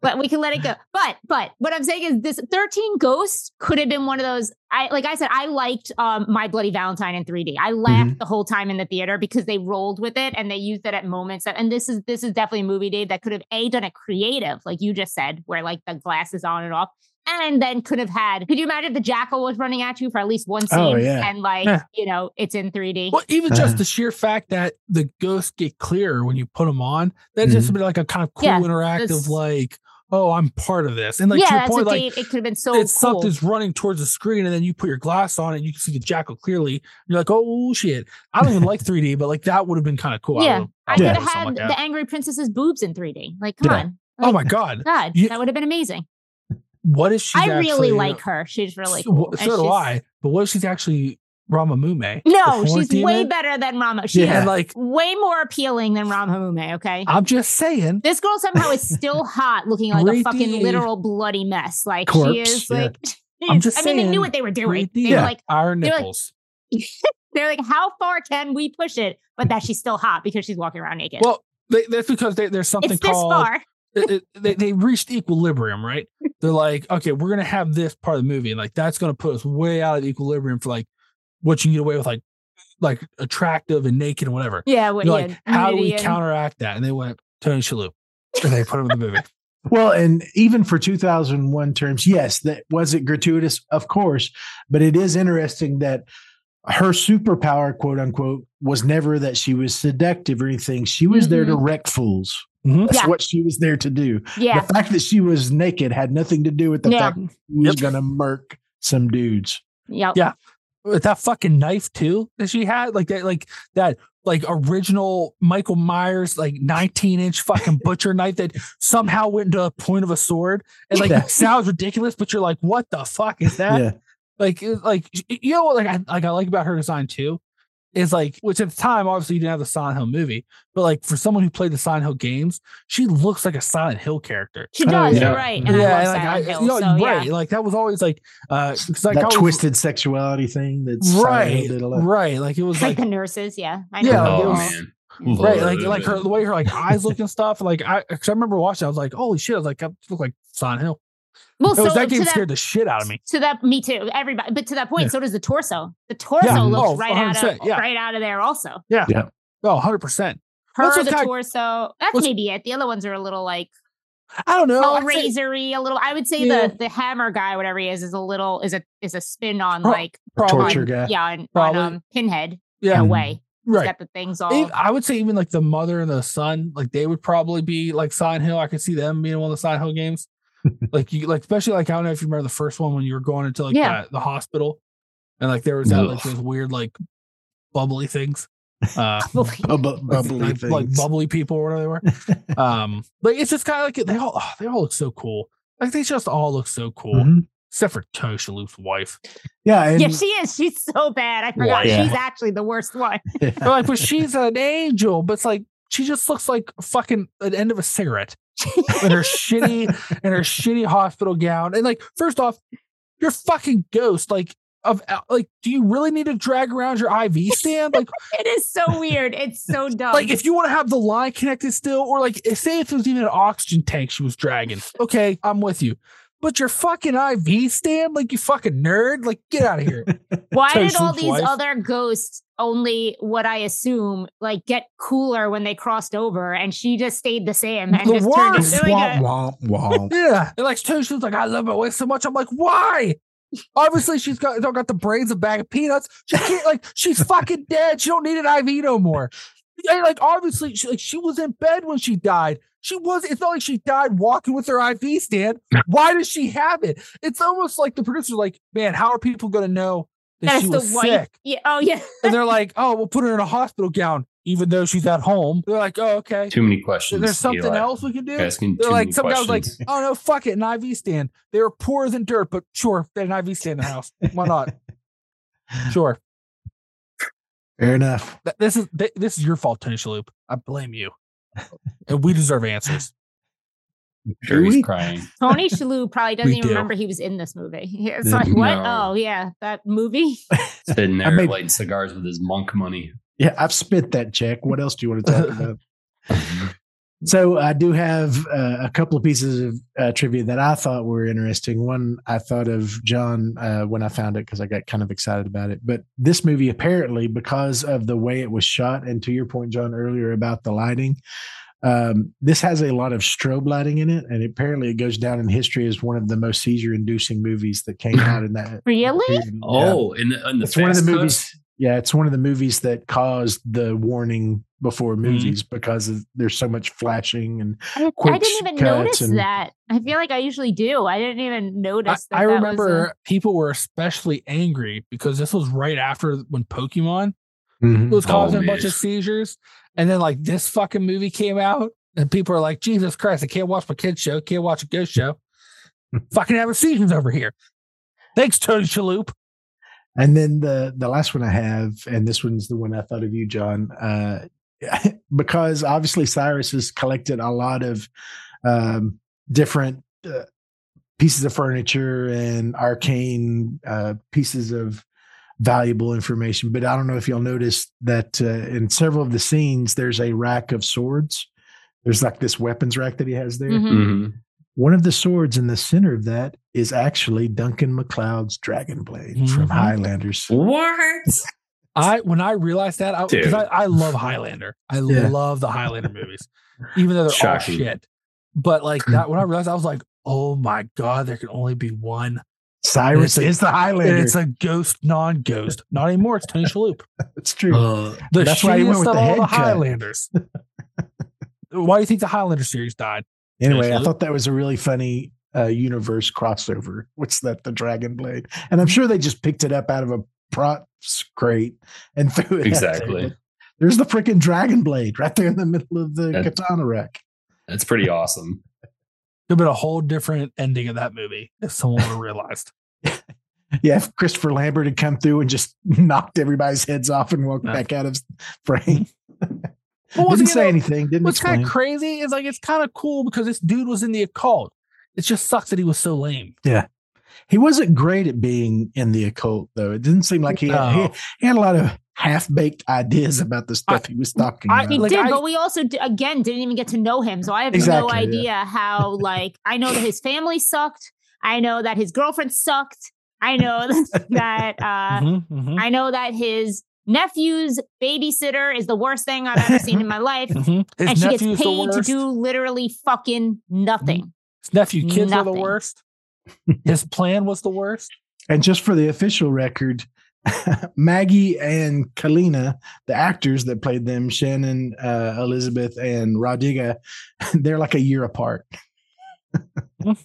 but we can let it go. But but what I'm saying is this 13 Ghosts could have been one of those. I like I said, I liked um My Bloody Valentine in 3D. I laughed the whole time in the theater because they rolled with it and they used it at moments. That, and this is this is definitely a movie, Dave, that could have a done a creative, like you just said, where like the glass is on and off. And then could have had, could you imagine if the jackal was running at you for at least one scene? Oh, yeah. And like, Yeah. you know, it's in 3D. Well, even Uh-huh. just the sheer fact that the ghosts get clearer when you put them on, that just be like a kind of cool Yeah, interactive, this- like, oh, I'm part of this. And like yeah, to your that's point, what like Dave, it could have been so it's cool. something's running towards the screen, and then you put your glass on and you can see the jackal clearly. You're like, oh shit. I don't even like 3D, <laughs> but like that would have been kind of cool. Yeah, would've- I would've Yeah. could have had like the Angry Princess's boobs in 3D. Like, come Yeah. on. Oh my god. God, You- that would have been amazing. What if she's I really actually- uh, like her. She's really So, cool. so And do I. But what if she's actually Ramamume? No, the horn she's way better than Rama. She's Yeah. Like, way more appealing than Ramamume, okay? I'm just saying. this girl somehow is still <laughs> hot, looking like a fucking literal bloody mess. Like she Corpse, is yeah. like <laughs> I'm just I mean, they knew what they were doing. They were like, Iron they were like- nipples. <laughs> they're like, how far can we push it? But that she's still hot because she's walking around naked. Well, they, that's because they, there's something it's this called far. It- it- they, they reached equilibrium, right? They're like, okay, we're gonna have this part of the movie, and like that's gonna put us way out of equilibrium for like what you can get away with, like like attractive and naked and whatever. Yeah, what, yeah, like, how do we counteract that? And they went Tony Shalhoub, and they put him in the movie. <laughs> Well, and even for 2001 terms, yes, that was it gratuitous, of course, but it is interesting that her superpower, quote unquote, was never that she was seductive or anything. She was there to wreck fools. Mhm. That's Yeah. what she was there to do. Yeah. The fact that she was naked had nothing to do with the Yeah. fact that she was going to murk some dudes. Yep. Yeah. With that fucking knife too that she had, like that, like that, like original Michael Myers, like 19 inch fucking <laughs> butcher knife that somehow went into a point of a sword, and like Yeah. sounds ridiculous, but you're like, what the fuck is that? yeah. like like you know what like I like I like about her design too is like which at the time obviously you didn't have the Silent Hill movie, but like for someone who played the Silent Hill games, she looks like a Silent Hill character. She Oh, does, yeah. you're right. And I love and, like, Silent Hill. you know, so, right, yeah. like that was always like uh, because like I that was- twisted sexuality thing that Silent Hill right, did a lot. right, like it was Like like the nurses, yeah. I Yeah, like, oh was- man. right, like like her the way her like eyes look and stuff. Like I, cause I remember watching, I was like, holy shit! I was like, I look like Silent Hill. Well, It was, so that game that, scared the shit out of me. to that, me too. Everybody, but to that point, Yeah. so does the torso. The torso Yeah. looks Oh, right out of yeah. right out of there. Also, Yeah, yeah. Oh, 100 percent. her the with that- torso. That's maybe it. The other ones are a little like I don't know. I'd say- a little. I would say Yeah. the the hammer guy, whatever he is, is a little is a is a spin on Pro- like probably. torture on- guy. Yeah, on, on um, Pinhead in Yeah, a way. Right. got the things all. Even- I would say even like the mother and the son, like they would probably be like Silent Hill. I could see them being one of the Silent Hill games. Like you, like especially like I don't know if you remember the first one when you were going into like Yeah. the, the hospital, and like there was that like those weird like bubbly things, <laughs> uh, Bubble, bubbly like, things. like bubbly people or whatever they were. <laughs> um, like it's just kind of like they all oh, they all look so cool. Like they just all look so cool, Mhm. except for Tony Shalhoub's wife. Yeah, and yeah, she is. She's so bad. I forgot. Yeah. She's actually the worst one. But like, but <laughs> she's an angel. But it's like she just looks like fucking an end of a cigarette <laughs> in her shitty in her shitty hospital gown. And like, first off, you're fucking ghost. Like, of uh, like, do you really need to drag around your IV stand? Like, <laughs> it is so weird. It's so <laughs> dumb. like if you want to have the line connected still, or like, say if it was even an oxygen tank she was dragging. Okay, I'm with you. But your fucking IV stand, like you fucking nerd, like get out of here. Why did all these wife. other ghosts only what I assume like get cooler when they crossed over and she just stayed the same and The just turned worst. into like a, womp womp womp. <laughs> Yeah. And like Tony Shalhoub's like, I love my wife so much. I'm like, why? Obviously, she's got don't got the brains of a bag of peanuts. She can't like she's fucking dead. She don't need an IV no more. And, like obviously, she, like she was in bed when she died. She was. It's not like she died walking with her IV stand. <laughs> Why does she have it? It's almost like the producer's like, man, how are people gonna know that that's she the was wife. sick? Yeah. Oh yeah. And they're <laughs> like, oh, we'll put her in a hospital gown, even though she's at home. They're like, oh, okay. Too many questions. There's something Eli. else we can do. You're asking They're too like, many some guy was like, oh no, fuck it, an IV stand. They were poorer than dirt, but sure, they had an IV stand in the house. Why not? <laughs> Sure. Fair enough. This is this is your fault, Tony Shalhoub. I blame you. And we deserve answers. Sure he's crying. <laughs> Tony Shalhoub probably doesn't even do. remember he was in this movie. It's like what? No. Oh yeah, that movie. <laughs> Sitting I there made- lighting cigars with his monk money. Yeah, I've spent that check. What else do you want to talk <laughs> about? So I do have uh, a couple of pieces of uh, trivia that I thought were interesting. One I thought of John uh, when I found it because I got kind of excited about it. But this movie apparently, because of the way it was shot, and to your point, John, earlier about the lighting, um, this has a lot of strobe lighting in it, and apparently it goes down in history as one of the most seizure-inducing movies that came out in that. <laughs> Really? period. Yeah. Oh, in the, in the It's one of the fast movies. cuts? Yeah, it's one of the movies that caused the warning before Mm-hmm. movies because of, there's so much flashing and I, I didn't even cuts notice and- that. I feel like I usually do. I didn't even I, notice. that I that was remember people were especially angry because this was right after when Pokemon Mhm. was causing Oh, a bunch of seizures. And then like this fucking movie came out, and people are like, Jesus Christ, I can't watch my kids show, can't watch a ghost show. <laughs> fucking having seizures over here. Thanks, Tony Chaloup. And then the the last one I have, and this one's the one I thought of you, John, uh, <laughs> because obviously Cyrus has collected a lot of um, different uh, pieces of furniture and arcane uh, pieces of valuable information. But I don't know if you'll notice that uh, in several of the scenes, there's a rack of swords. There's like this weapons rack that he has there. Mhm. Mhm. One of the swords in the center of that is actually Duncan MacLeod's dragon blade from Mhm. Highlanders. What? <laughs> I when I realized that, because Dude. I, I love Highlander. I <laughs> Yeah. love the Highlander movies, even though they're Shocking. all shit. But like that, when I <clears throat> realized, I was like, "Oh my god, there can only be one." Cyrus a- is the Highlander. it's a ghost, non-ghost. Not anymore. It's Tony Shalhoub, <laughs> It's true. Uh, the That's why he went with of the all head the. Highlanders. <laughs> why do you think the Highlander series died? anyway, I thought that was a really funny uh, universe crossover. What's that? The dragon blade. And I'm sure they just picked it up out of a props crate and <laughs> threw it. out there. Exactly. There's the freaking dragon blade right there in the middle of the That- katana rack. that's pretty awesome. Have been a whole different ending of that movie if someone would have realized. <laughs> Yeah, if Christopher Lambert had come through and just knocked everybody's heads off and walked Yeah. back out of frame. <laughs> Well, didn't say anything. Didn't What's kind of crazy is like it's kind of cool because this dude was in the occult. It just sucks that he was so lame. Yeah. He wasn't great at being in the occult, though. It didn't seem like he had, he, he had a lot of half baked ideas about the stuff he was talking I- about. He Like, did, I- but we also d- again didn't even get to know him, so I have no Exactly, yeah. idea how. <laughs> Like, I know that his family sucked. I know that his girlfriend sucked. I know <laughs> that uh, Mhm, mhm. I know that his nephew's babysitter is the worst thing I've ever seen in my <laughs> life. Mhm. And she gets paid to do literally fucking nothing. His nephew kids were the worst. His plan was the worst. And just for the official record, <laughs> Maggie and Kalina, the actors that played them, Shannon, uh, Elizabeth, and Rah Digga, <laughs> they're like a year apart. <laughs>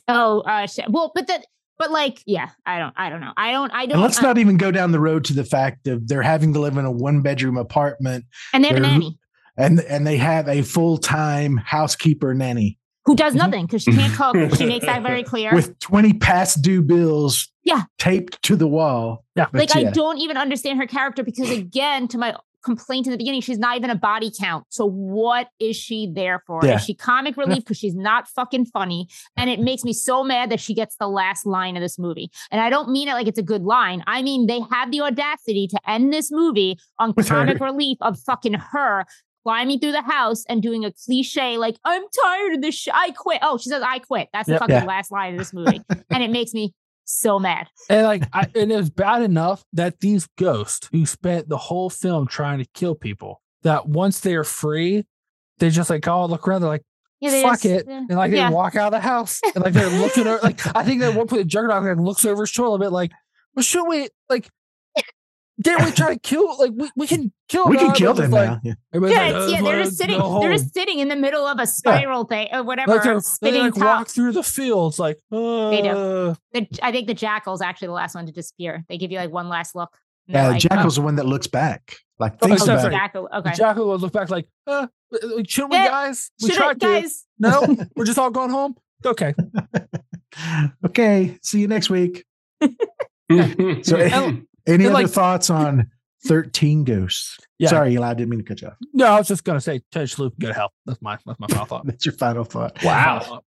Oh, uh, well, but that, but like, yeah, I don't, I don't know. I don't, I don't. And let's uh, not even go down the road to the fact of they're having to live in a one bedroom apartment and they have they're- nanny and and they have a full time housekeeper nanny who does mm-hmm. nothing because she can't cook. <laughs> she makes that very clear. with 20 past due bills Yeah. taped to the wall. Yeah. But like yeah. I don't even understand her character because again, to my complaint in the beginning, she's not even a body count. So what is she there for? Yeah. Is she comic relief because she's not fucking funny? And it makes me so mad that she gets the last line of this movie. And I don't mean it like it's a good line. I mean they have the audacity to end this movie on With her. comic relief of fucking her. Climbing through the house and doing a cliche like "I'm tired of this. Sh- I quit." Oh, she says "I quit." That's the Yep. fucking Yeah. last line of this movie, and it makes me so mad. And like, I, and it was bad enough that these ghosts who spent the whole film trying to kill people, that once they're free, they're just like, oh, look around. They're like, Yeah, fuck just- it. And like, they walk out of the house and like, they're looking <laughs> over, like, I think that one point the Juggernaut like, looks over his shoulder a bit like, well, should we, like, didn't we try to kill, like, we, we can kill we can them. kill It's them like- now. Yeah. everybody's Yeah, like, it's, "Oh, yeah, they're just sitting. go They're just sitting in the middle of a spiral thing or whatever. like they're, they like top. walk through the fields like uh, They do. The, I think the jackal's actually the last one to disappear. They give you like one last look. and they're Yeah, like, Jackal's the one that looks back. Like Oh, thinks except about for it. Jackal. The jackal will look back like, uh, should we Yeah, guys? We Should I, tried to. guys? No, <laughs> we're just all going home. Okay. <laughs> okay, see you next week. <laughs> So, And- Any And, other like- thoughts on 13 Ghosts? Yeah. Sorry, Eli, I didn't mean to cut you off. No, I was just gonna say, Ted Sloop, good health. That's my that's my final thought. <laughs> That's your final thought. wow.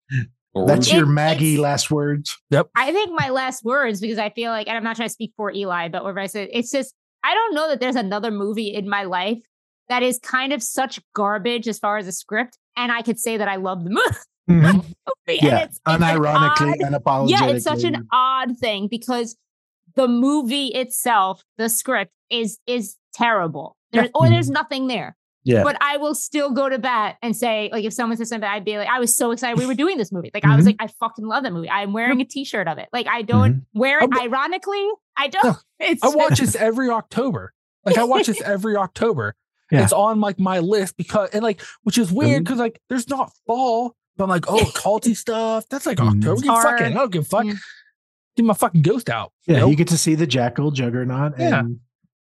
That's your Maggie it's- last words. Yep. I think my last words because I feel like, and I'm not trying to speak for Eli, but whatever I said, it's just I don't know that there's another movie in my life that is kind of such garbage as far as a script, and I could say that I love the movie. <laughs> Mhm. <laughs> And Yeah, it's, it's an unironically, odd- unapologetically. yeah, it's such an odd thing because the movie itself, the script is is terrible. There's, or there's mm-hmm. nothing there. Yeah. But I will still go to bat and say, like, if someone says something, I'd be like, I was so excited we were doing this movie. Like, I was Mhm. like, I fucking love that movie. I'm wearing a T-shirt of it. Like, I don't mm-hmm. wear it. I wa- ironically, I don't. <laughs> It's I watch this <laughs> every October. Like I watch this <laughs> every October. Yeah. It's on like my list because and like which is weird mm-hmm. because like there's not fall. But I'm like, oh, culty stuff. That's like. October. Give Hard. fucking, I don't give a fuck. Mm. Yeah. Get my fucking ghost out. Yeah, Nope. you get to see the Jackal, Juggernaut, Yeah. and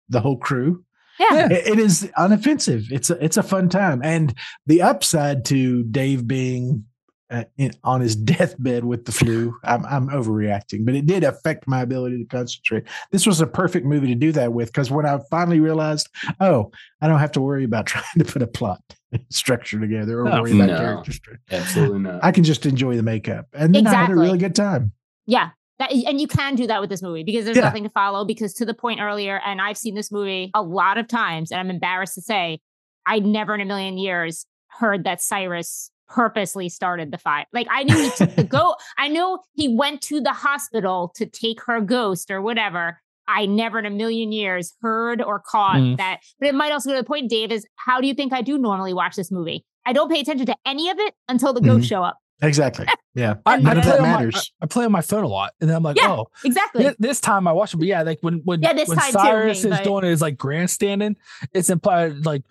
the whole crew. yeah. Yeah. It- it is unoffensive. It's a, it's a fun time, and the upside to Dave being uh, in, on his deathbed with the flu, I'm, I'm overreacting, but it did affect my ability to concentrate. This was a perfect movie to do that with because when I finally realized, oh, I don't have to worry about <laughs> trying to put a plot <laughs> structure together or No. worry about No. character structure. Absolutely not. I can just enjoy the makeup, and then I had a really good time. Yeah. That, and you can do that with this movie because there's Yeah. nothing to follow. Because to the point earlier, and I've seen this movie a lot of times, and I'm embarrassed to say, I never in a million years heard that Cyrus purposely started the fight. Like I knew he took the <laughs> go. I know he went to the hospital to take her ghost or whatever. I never in a million years heard or caught Mm. that. But it might also go to the point, Dave, is how do you think I do normally watch this movie? I don't pay attention to any of it until the ghosts show up. Exactly. Yeah. <laughs> I, None I of play that on my- I, I play on my phone a lot, and then I'm like, Yeah. oh, Exactly. Thi- This time I watched it, but yeah, like when when, Yeah, this when time too, Cyrus me, is but- doing his like grandstanding, it's implied like,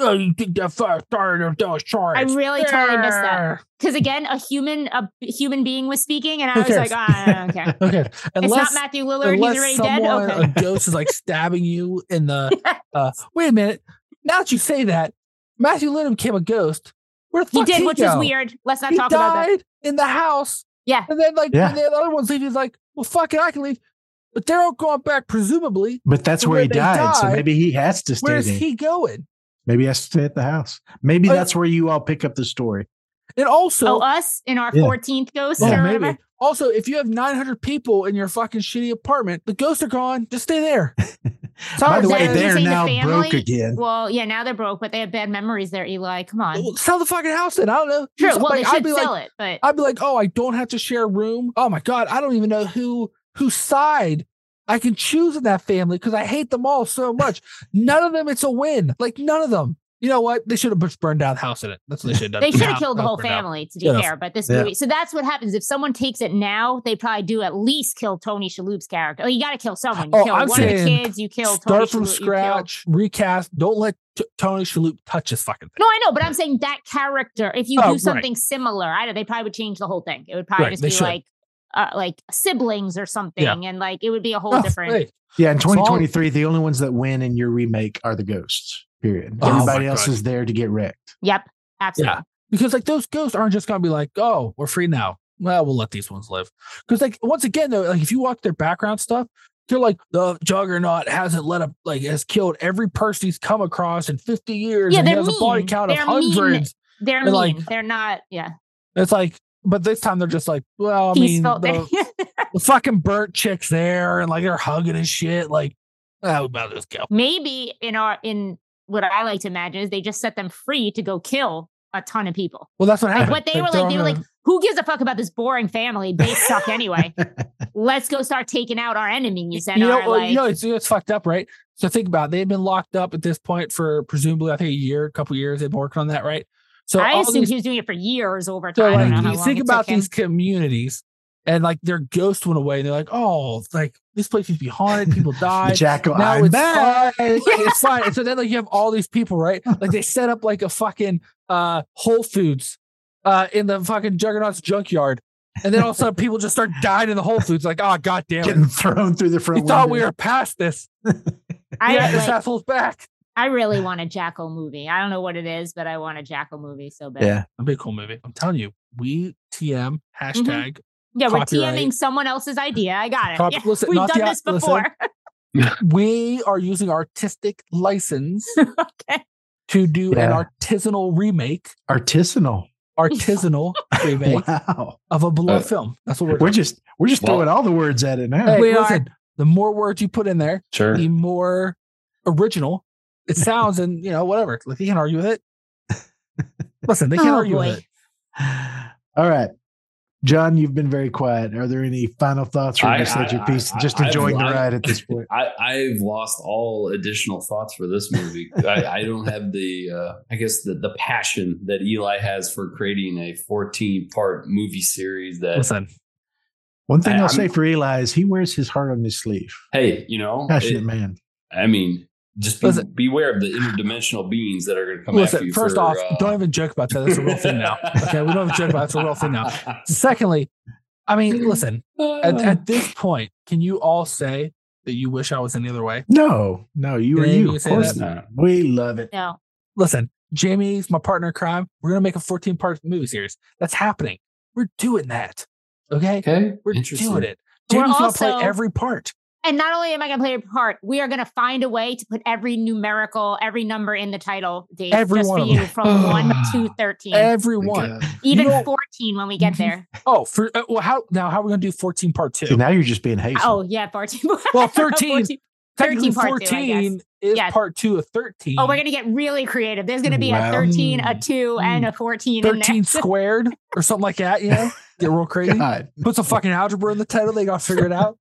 oh, you think that fire started those I charges? really totally missed that. Because again, a human a human being was speaking, and I Who was cares? like, ah, okay. <laughs> Okay, it's unless not Matthew Lillard. He's unless already someone dead. a <laughs> ghost is like stabbing you in the. Uh, wait a minute. Now that you say that, Matthew Lillard became a ghost. Where the He fuck did, he which go? is weird. Let's not He talk about that. died in the house, Yeah. and then like Yeah. when the other ones leave, he's like, well, fuck it, I can leave. But they're all going back, presumably. But that's where where he they died. So maybe he has to stay Where's there. he going? Maybe he has to stay at the house. Maybe Oh, that's where you all pick up the story. And also, oh, us in our Yeah. 14th ghost Yeah, maybe. whatever. Also, if you have 900 people in your fucking shitty apartment, the ghosts are gone. Just stay there. <laughs> By the way, they're saying, the now family? broke again. Well, yeah, now they're broke, but they have bad memories there, Eli. Come on. Well, Sell the fucking house then. I don't know. True. Well, they I'd be sell like, it, but I'd be like, oh, I don't have to share a room. Oh my god, I don't even know who whose side I can choose in that family because I hate them all so much. None of them, it's a win. Like none of them. You know what? They should have just burned down the house in it. That's what they should have done. They should have House- killed the whole burned down. family, to be Yeah. fair. But this Yeah. movie, so that's what happens if someone takes it now. They probably do at least kill Tony Shalhoub's character. Oh, you got to kill someone. You Oh, kill I'm one of the saying kids. You kill Tony Start from Shalhoub, you kill- scratch, recast. Don't let T- Tony Shalhoub touch this fucking thing. No, I know, but I'm saying that character. If you Oh, do right. something similar, I don't. They probably would change the whole thing. It would probably Right, just they be should. like, uh, like siblings or something, and like it would be a whole Oh, different. hey, Yeah, in So 2023, the only ones that win in your remake are the ghosts. Period. Oh Everybody else God. is there to get wrecked. Yep, absolutely. Yeah. Because like those ghosts aren't just gonna be like, oh, we're free now. Well, we'll let these ones live. Because like once again, though, like if you watch their background stuff, they're like the juggernaut hasn't let up like has killed every person he's come across in 50 years. Yeah, and he they're has a body count of They're mean. hundreds. They're And, mean. like- They're not. Yeah, It's like, but this time they're just like, well, I mean, the, <laughs> the fucking burnt chick's there and like they're hugging and shit. Like, oh, we about this just go. Maybe in our in what I like to imagine is they just set them free to go kill a ton of people. Well, that's what Like happened. what they were they're like, they were like, who gives a fuck about this boring family? They suck <laughs> anyway. Let's go start taking out our enemies and you know, our well, like. you know, it's, it's fucked up, right? So think about it. They've been locked up at this point for presumably, I think, a year, a couple years. They've been working on that, right? So I assume these- he was doing it for years over so time. I don't know like, how you long think about him. these communities, and like their ghost went away, and they're like, oh, like this place used to be haunted, people <laughs> died. Jackal, now I'm it's back. fine. Like, it's <laughs> fine. And so then like you have all these people, right? Like they set up like a fucking uh Whole Foods uh in the fucking Juggernaut's junkyard. And then all of a sudden people just start dying in the Whole Foods, like, oh god damn it. Getting thrown through the front We thought we were past this. <laughs> I, yeah, this like, asshole's back. I really want a Jackal movie. I don't know what it is, but I want a Jackal movie so bad. Yeah. That'd be a cool movie. I'm telling you, we TM hashtag. Yeah, we're Copyright. TMing someone else's idea. I got it. Cop- Yeah, listen, we've done the- this listen. before. <laughs> We are using artistic license <laughs> okay. to do an artisanal remake, Artisanal. artisanal <laughs> remake Wow. of a beloved Uh, film. That's what we're We're doing. just we're just Well- throwing all the words at it now. Hey, We are- the more words you put in there, Sure. the more original it sounds, and you know, whatever. Like you can't argue with it. Listen, they can't Oh, argue boy. with it. All right. John, you've been very quiet. Are there any final thoughts or I- just let your piece? I- Just I've- enjoying the I've- ride at this point. <laughs> I, I've lost all additional thoughts for this movie. I, I don't have the, uh, I guess the the passion that Eli has for creating a 14 part movie series. That Listen, One thing I- I'll I'm- say for Eli is he wears his heart on his sleeve. hey, you know, Passionate it- man. I mean, just be, Listen. beware of the interdimensional beings that are going to come after listen. you. First for, off, uh, don't even joke about that. That's a real thing now. Okay, we don't even joke about it. It's a real thing now. Secondly, I mean, listen. At, <laughs> at this point, can you all say that you wish I was any other way? No, no, you are you. you Of course that. not. We love it. No. Listen, Jaime's my partner in crime. We're gonna make a 14 part movie series. That's happening. We're doing that. Okay, okay, we're doing it. We're Jaime's gonna play every part. And not only am I going to play a part, we are going to find a way to put every numerical, every number in the title, Dave, Every just one for you from 1 <sighs> to 13. Everyone. God. Even You know- 14 when we get there. Oh, for uh, well, how now? How are we gonna do 14 part two? See, now you're just being hateful. Oh, yeah, 14. Well, 13. <laughs> 14. Technically, 13 part two, I 14 is Yes. part two of 13. Oh, we're going to get really creative. There's going to be Wow. a 13, a Mm. 2, and a 14 in 13 there. <laughs> squared or something like that. You know, get real <laughs> crazy. God. Put some fucking algebra in the title. They got to figure it out.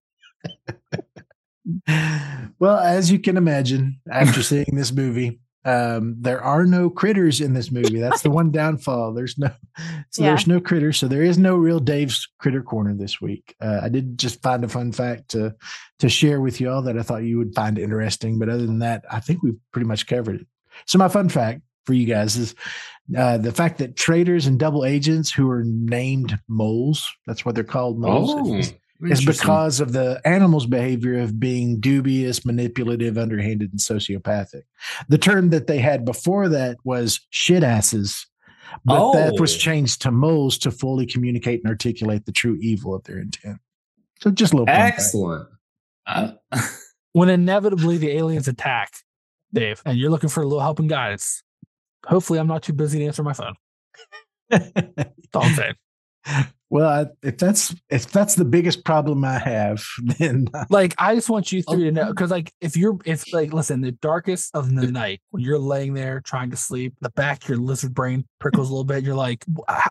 Well, as you can imagine, after <laughs> seeing this movie, um, there are no critters in this movie. That's the one downfall. There's no, so Yeah. there's no critters. So there is no real Dave's Critter Corner this week. Uh, I did just find a fun fact to to share with you all that I thought you would find interesting. But other than that, I think we've pretty much covered it. So my fun fact for you guys is uh, the fact that traitors and double agents who are named moles, that's what they're called moles. Oh, is because of the animal's behavior of being dubious, manipulative, underhanded, and sociopathic. The term that they had before that was shit asses, but that was Oh. changed to moles to fully communicate and articulate the true evil of their intent. So just a little fun excellent. Uh, <laughs> When inevitably the aliens attack, Dave, and you're looking for a little help and guidance, hopefully I'm not too busy to answer my phone. <laughs> That's all I'm saying. Well, I, if that's if that's the biggest problem I have, <laughs> then like I just want you three to know because like if you're if like listen, the darkest of the night when you're laying there trying to sleep, the back of your lizard brain prickles a little bit. You're like,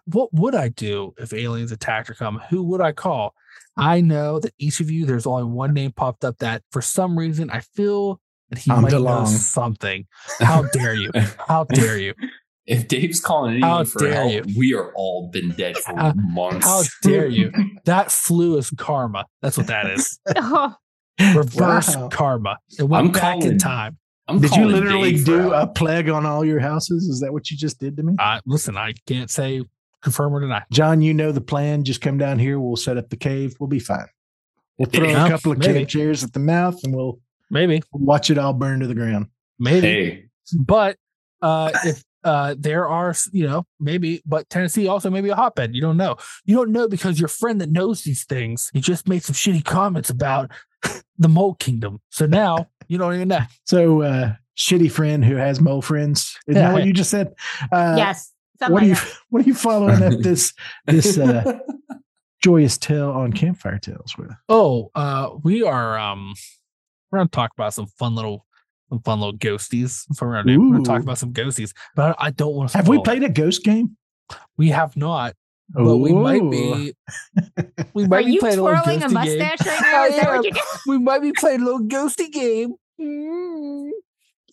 what would I do if aliens attacked or come? Who would I call? I know that each of you, there's only one name popped up that for some reason I feel that he I'm might know something. How dare you? How <laughs> dare you? If Dave's calling How anyone for dare help, you. we are all been dead for How- months. How dare you? That flu is karma. That's what that is. <laughs> <laughs> Reverse Wow. karma. It went I'm back in calling- time. I'm Did you literally Dave do a plague on all your houses? Is that what you just did to me? Uh, listen, I can't say confirm or deny. John, you know the plan. Just come down here. We'll set up the cave. We'll be fine. We'll throw Yeah, a couple of maybe. cave chairs at the mouth and we'll Maybe, watch it all burn to the ground. maybe. Hey, But uh, if uh, there are, you know, maybe, but Tennessee also may be a hotbed. You don't know. You don't know because your friend that knows these things, he just made some shitty comments about <laughs> the Mole Kingdom. So now you don't even know. So, uh, shitty friend who has mole friends. Isn't Yeah. that what you just said? Uh, yes. Something What are like you that. <laughs> What are you following up this <laughs> this uh, joyous tale on Campfire Tales with? Oh, uh, we are um, we're gonna talk about some fun little. Some fun little ghosties. That's what we're gonna do. We're gonna talk about some ghosties, but I, I don't want to. Have we played a ghost game? We have not, but we might be. We Are might be you playing a little twirling a ghosty game. mustache right <laughs> now? Is that what you're We might be playing a little ghosty game. doing?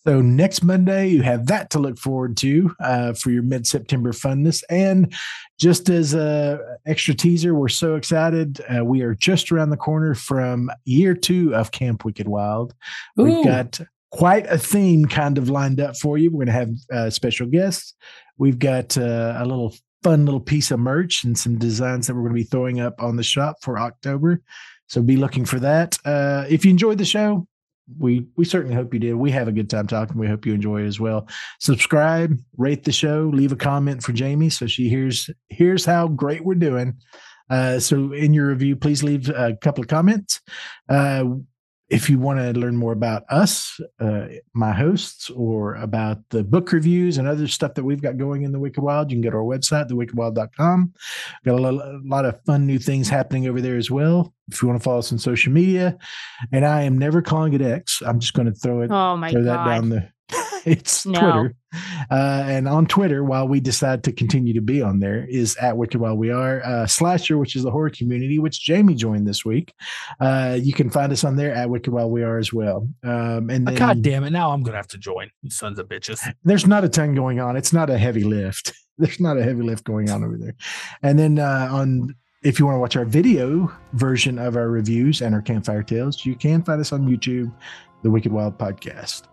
So next Monday, you have that to look forward to uh, for your mid-September funness. And just as a extra teaser, we're so excited. Uh, we are just around the corner from year two of Camp Wicked Wild. We've got quite a theme kind of lined up for you. We're going to have uh, special guests. We've got uh, a little fun little piece of merch and some designs that we're going to be throwing up on the shop for October. So be looking for that. Uh, if you enjoyed the show, we we certainly hope you did. We have a good time talking. We hope you enjoy it as well. Subscribe, rate the show, leave a comment for Jaime so she hears hears how great we're doing. Uh, so in your review, please leave a couple of comments. Uh, if you want to learn more about us, uh, my hosts, or about the book reviews and other stuff that we've got going in the Wicked Wild, you can go to our website, thewickedwild.com. Got a lot, a lot of fun new things happening over there as well. If you want to follow us on social media, and I am never calling it X, I'm just going to throw it, Oh my throw that down the. <laughs> It's No. Twitter, uh, and on Twitter, while we decide to continue to be on there, is at Wicked Wild We Are uh, Slasher, which is the horror community, which Jaime joined this week. Uh, you can find us on there at Wicked Wild We Are as well. Um, and then, God damn it! Now I'm gonna have to join. You sons of bitches. there's not a ton going on. It's not a heavy lift. <laughs> There's not a heavy lift going on over there. And then uh, on, if you want to watch our video version of our reviews and our campfire tales, you can find us on YouTube, the Wicked Wild Podcast.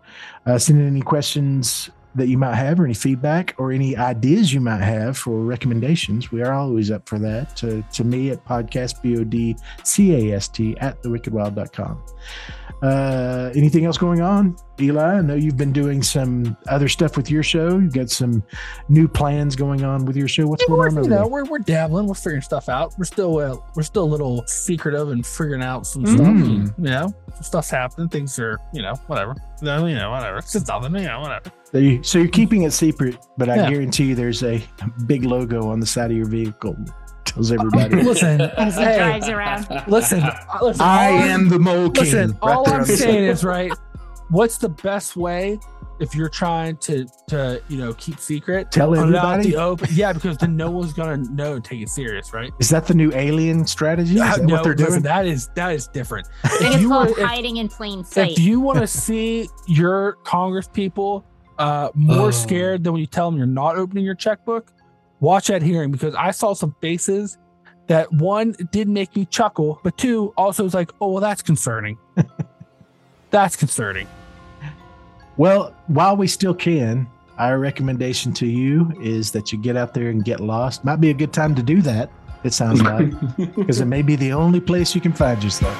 Uh, send in any questions that you might have, or any feedback, or any ideas you might have for recommendations. We are always up for that. To, to me at podcast b o d c a s t at thewickedwild.com. Uh, anything else going on, Eli? I know you've been doing some other stuff with your show. You've got some new plans going on with your show. What's we're, going on you over know, we're, we're dabbling. We're figuring stuff out. We're still uh, we're still a little secretive and figuring out some stuff. Mm. You know, stuff's happening. Things are you know whatever. No, you know whatever. It's just nothing. You know whatever. So, you, so you're keeping it secret, but I Yeah. guarantee you there's a big logo on the side of your vehicle that tells everybody. <laughs> Listen, <laughs> As he hey, drives around. listen, uh, listen. I all I'm- the mole king. Listen, right all there I'm the side. saying is right. What's the best way if you're trying to to you know keep secret? Tell it out everybody? the open. Yeah, because then no one's gonna know and take it serious, right? Is that the new alien strategy? Is Uh, that no, what they're listen, doing? that is that is different. <laughs> I it's you called were- if- hiding in plain sight. If you want to see your Congress people uh, more Oh. scared than when you tell them you're not opening your checkbook, watch that hearing because I saw some faces that one did make me chuckle, but two also was like, oh well, that's concerning. <laughs> that's concerning. Well, while we still can, our recommendation to you is that you get out there and get lost. Might be a good time to do that. It sounds like <laughs> because it may be the only place you can find yourself.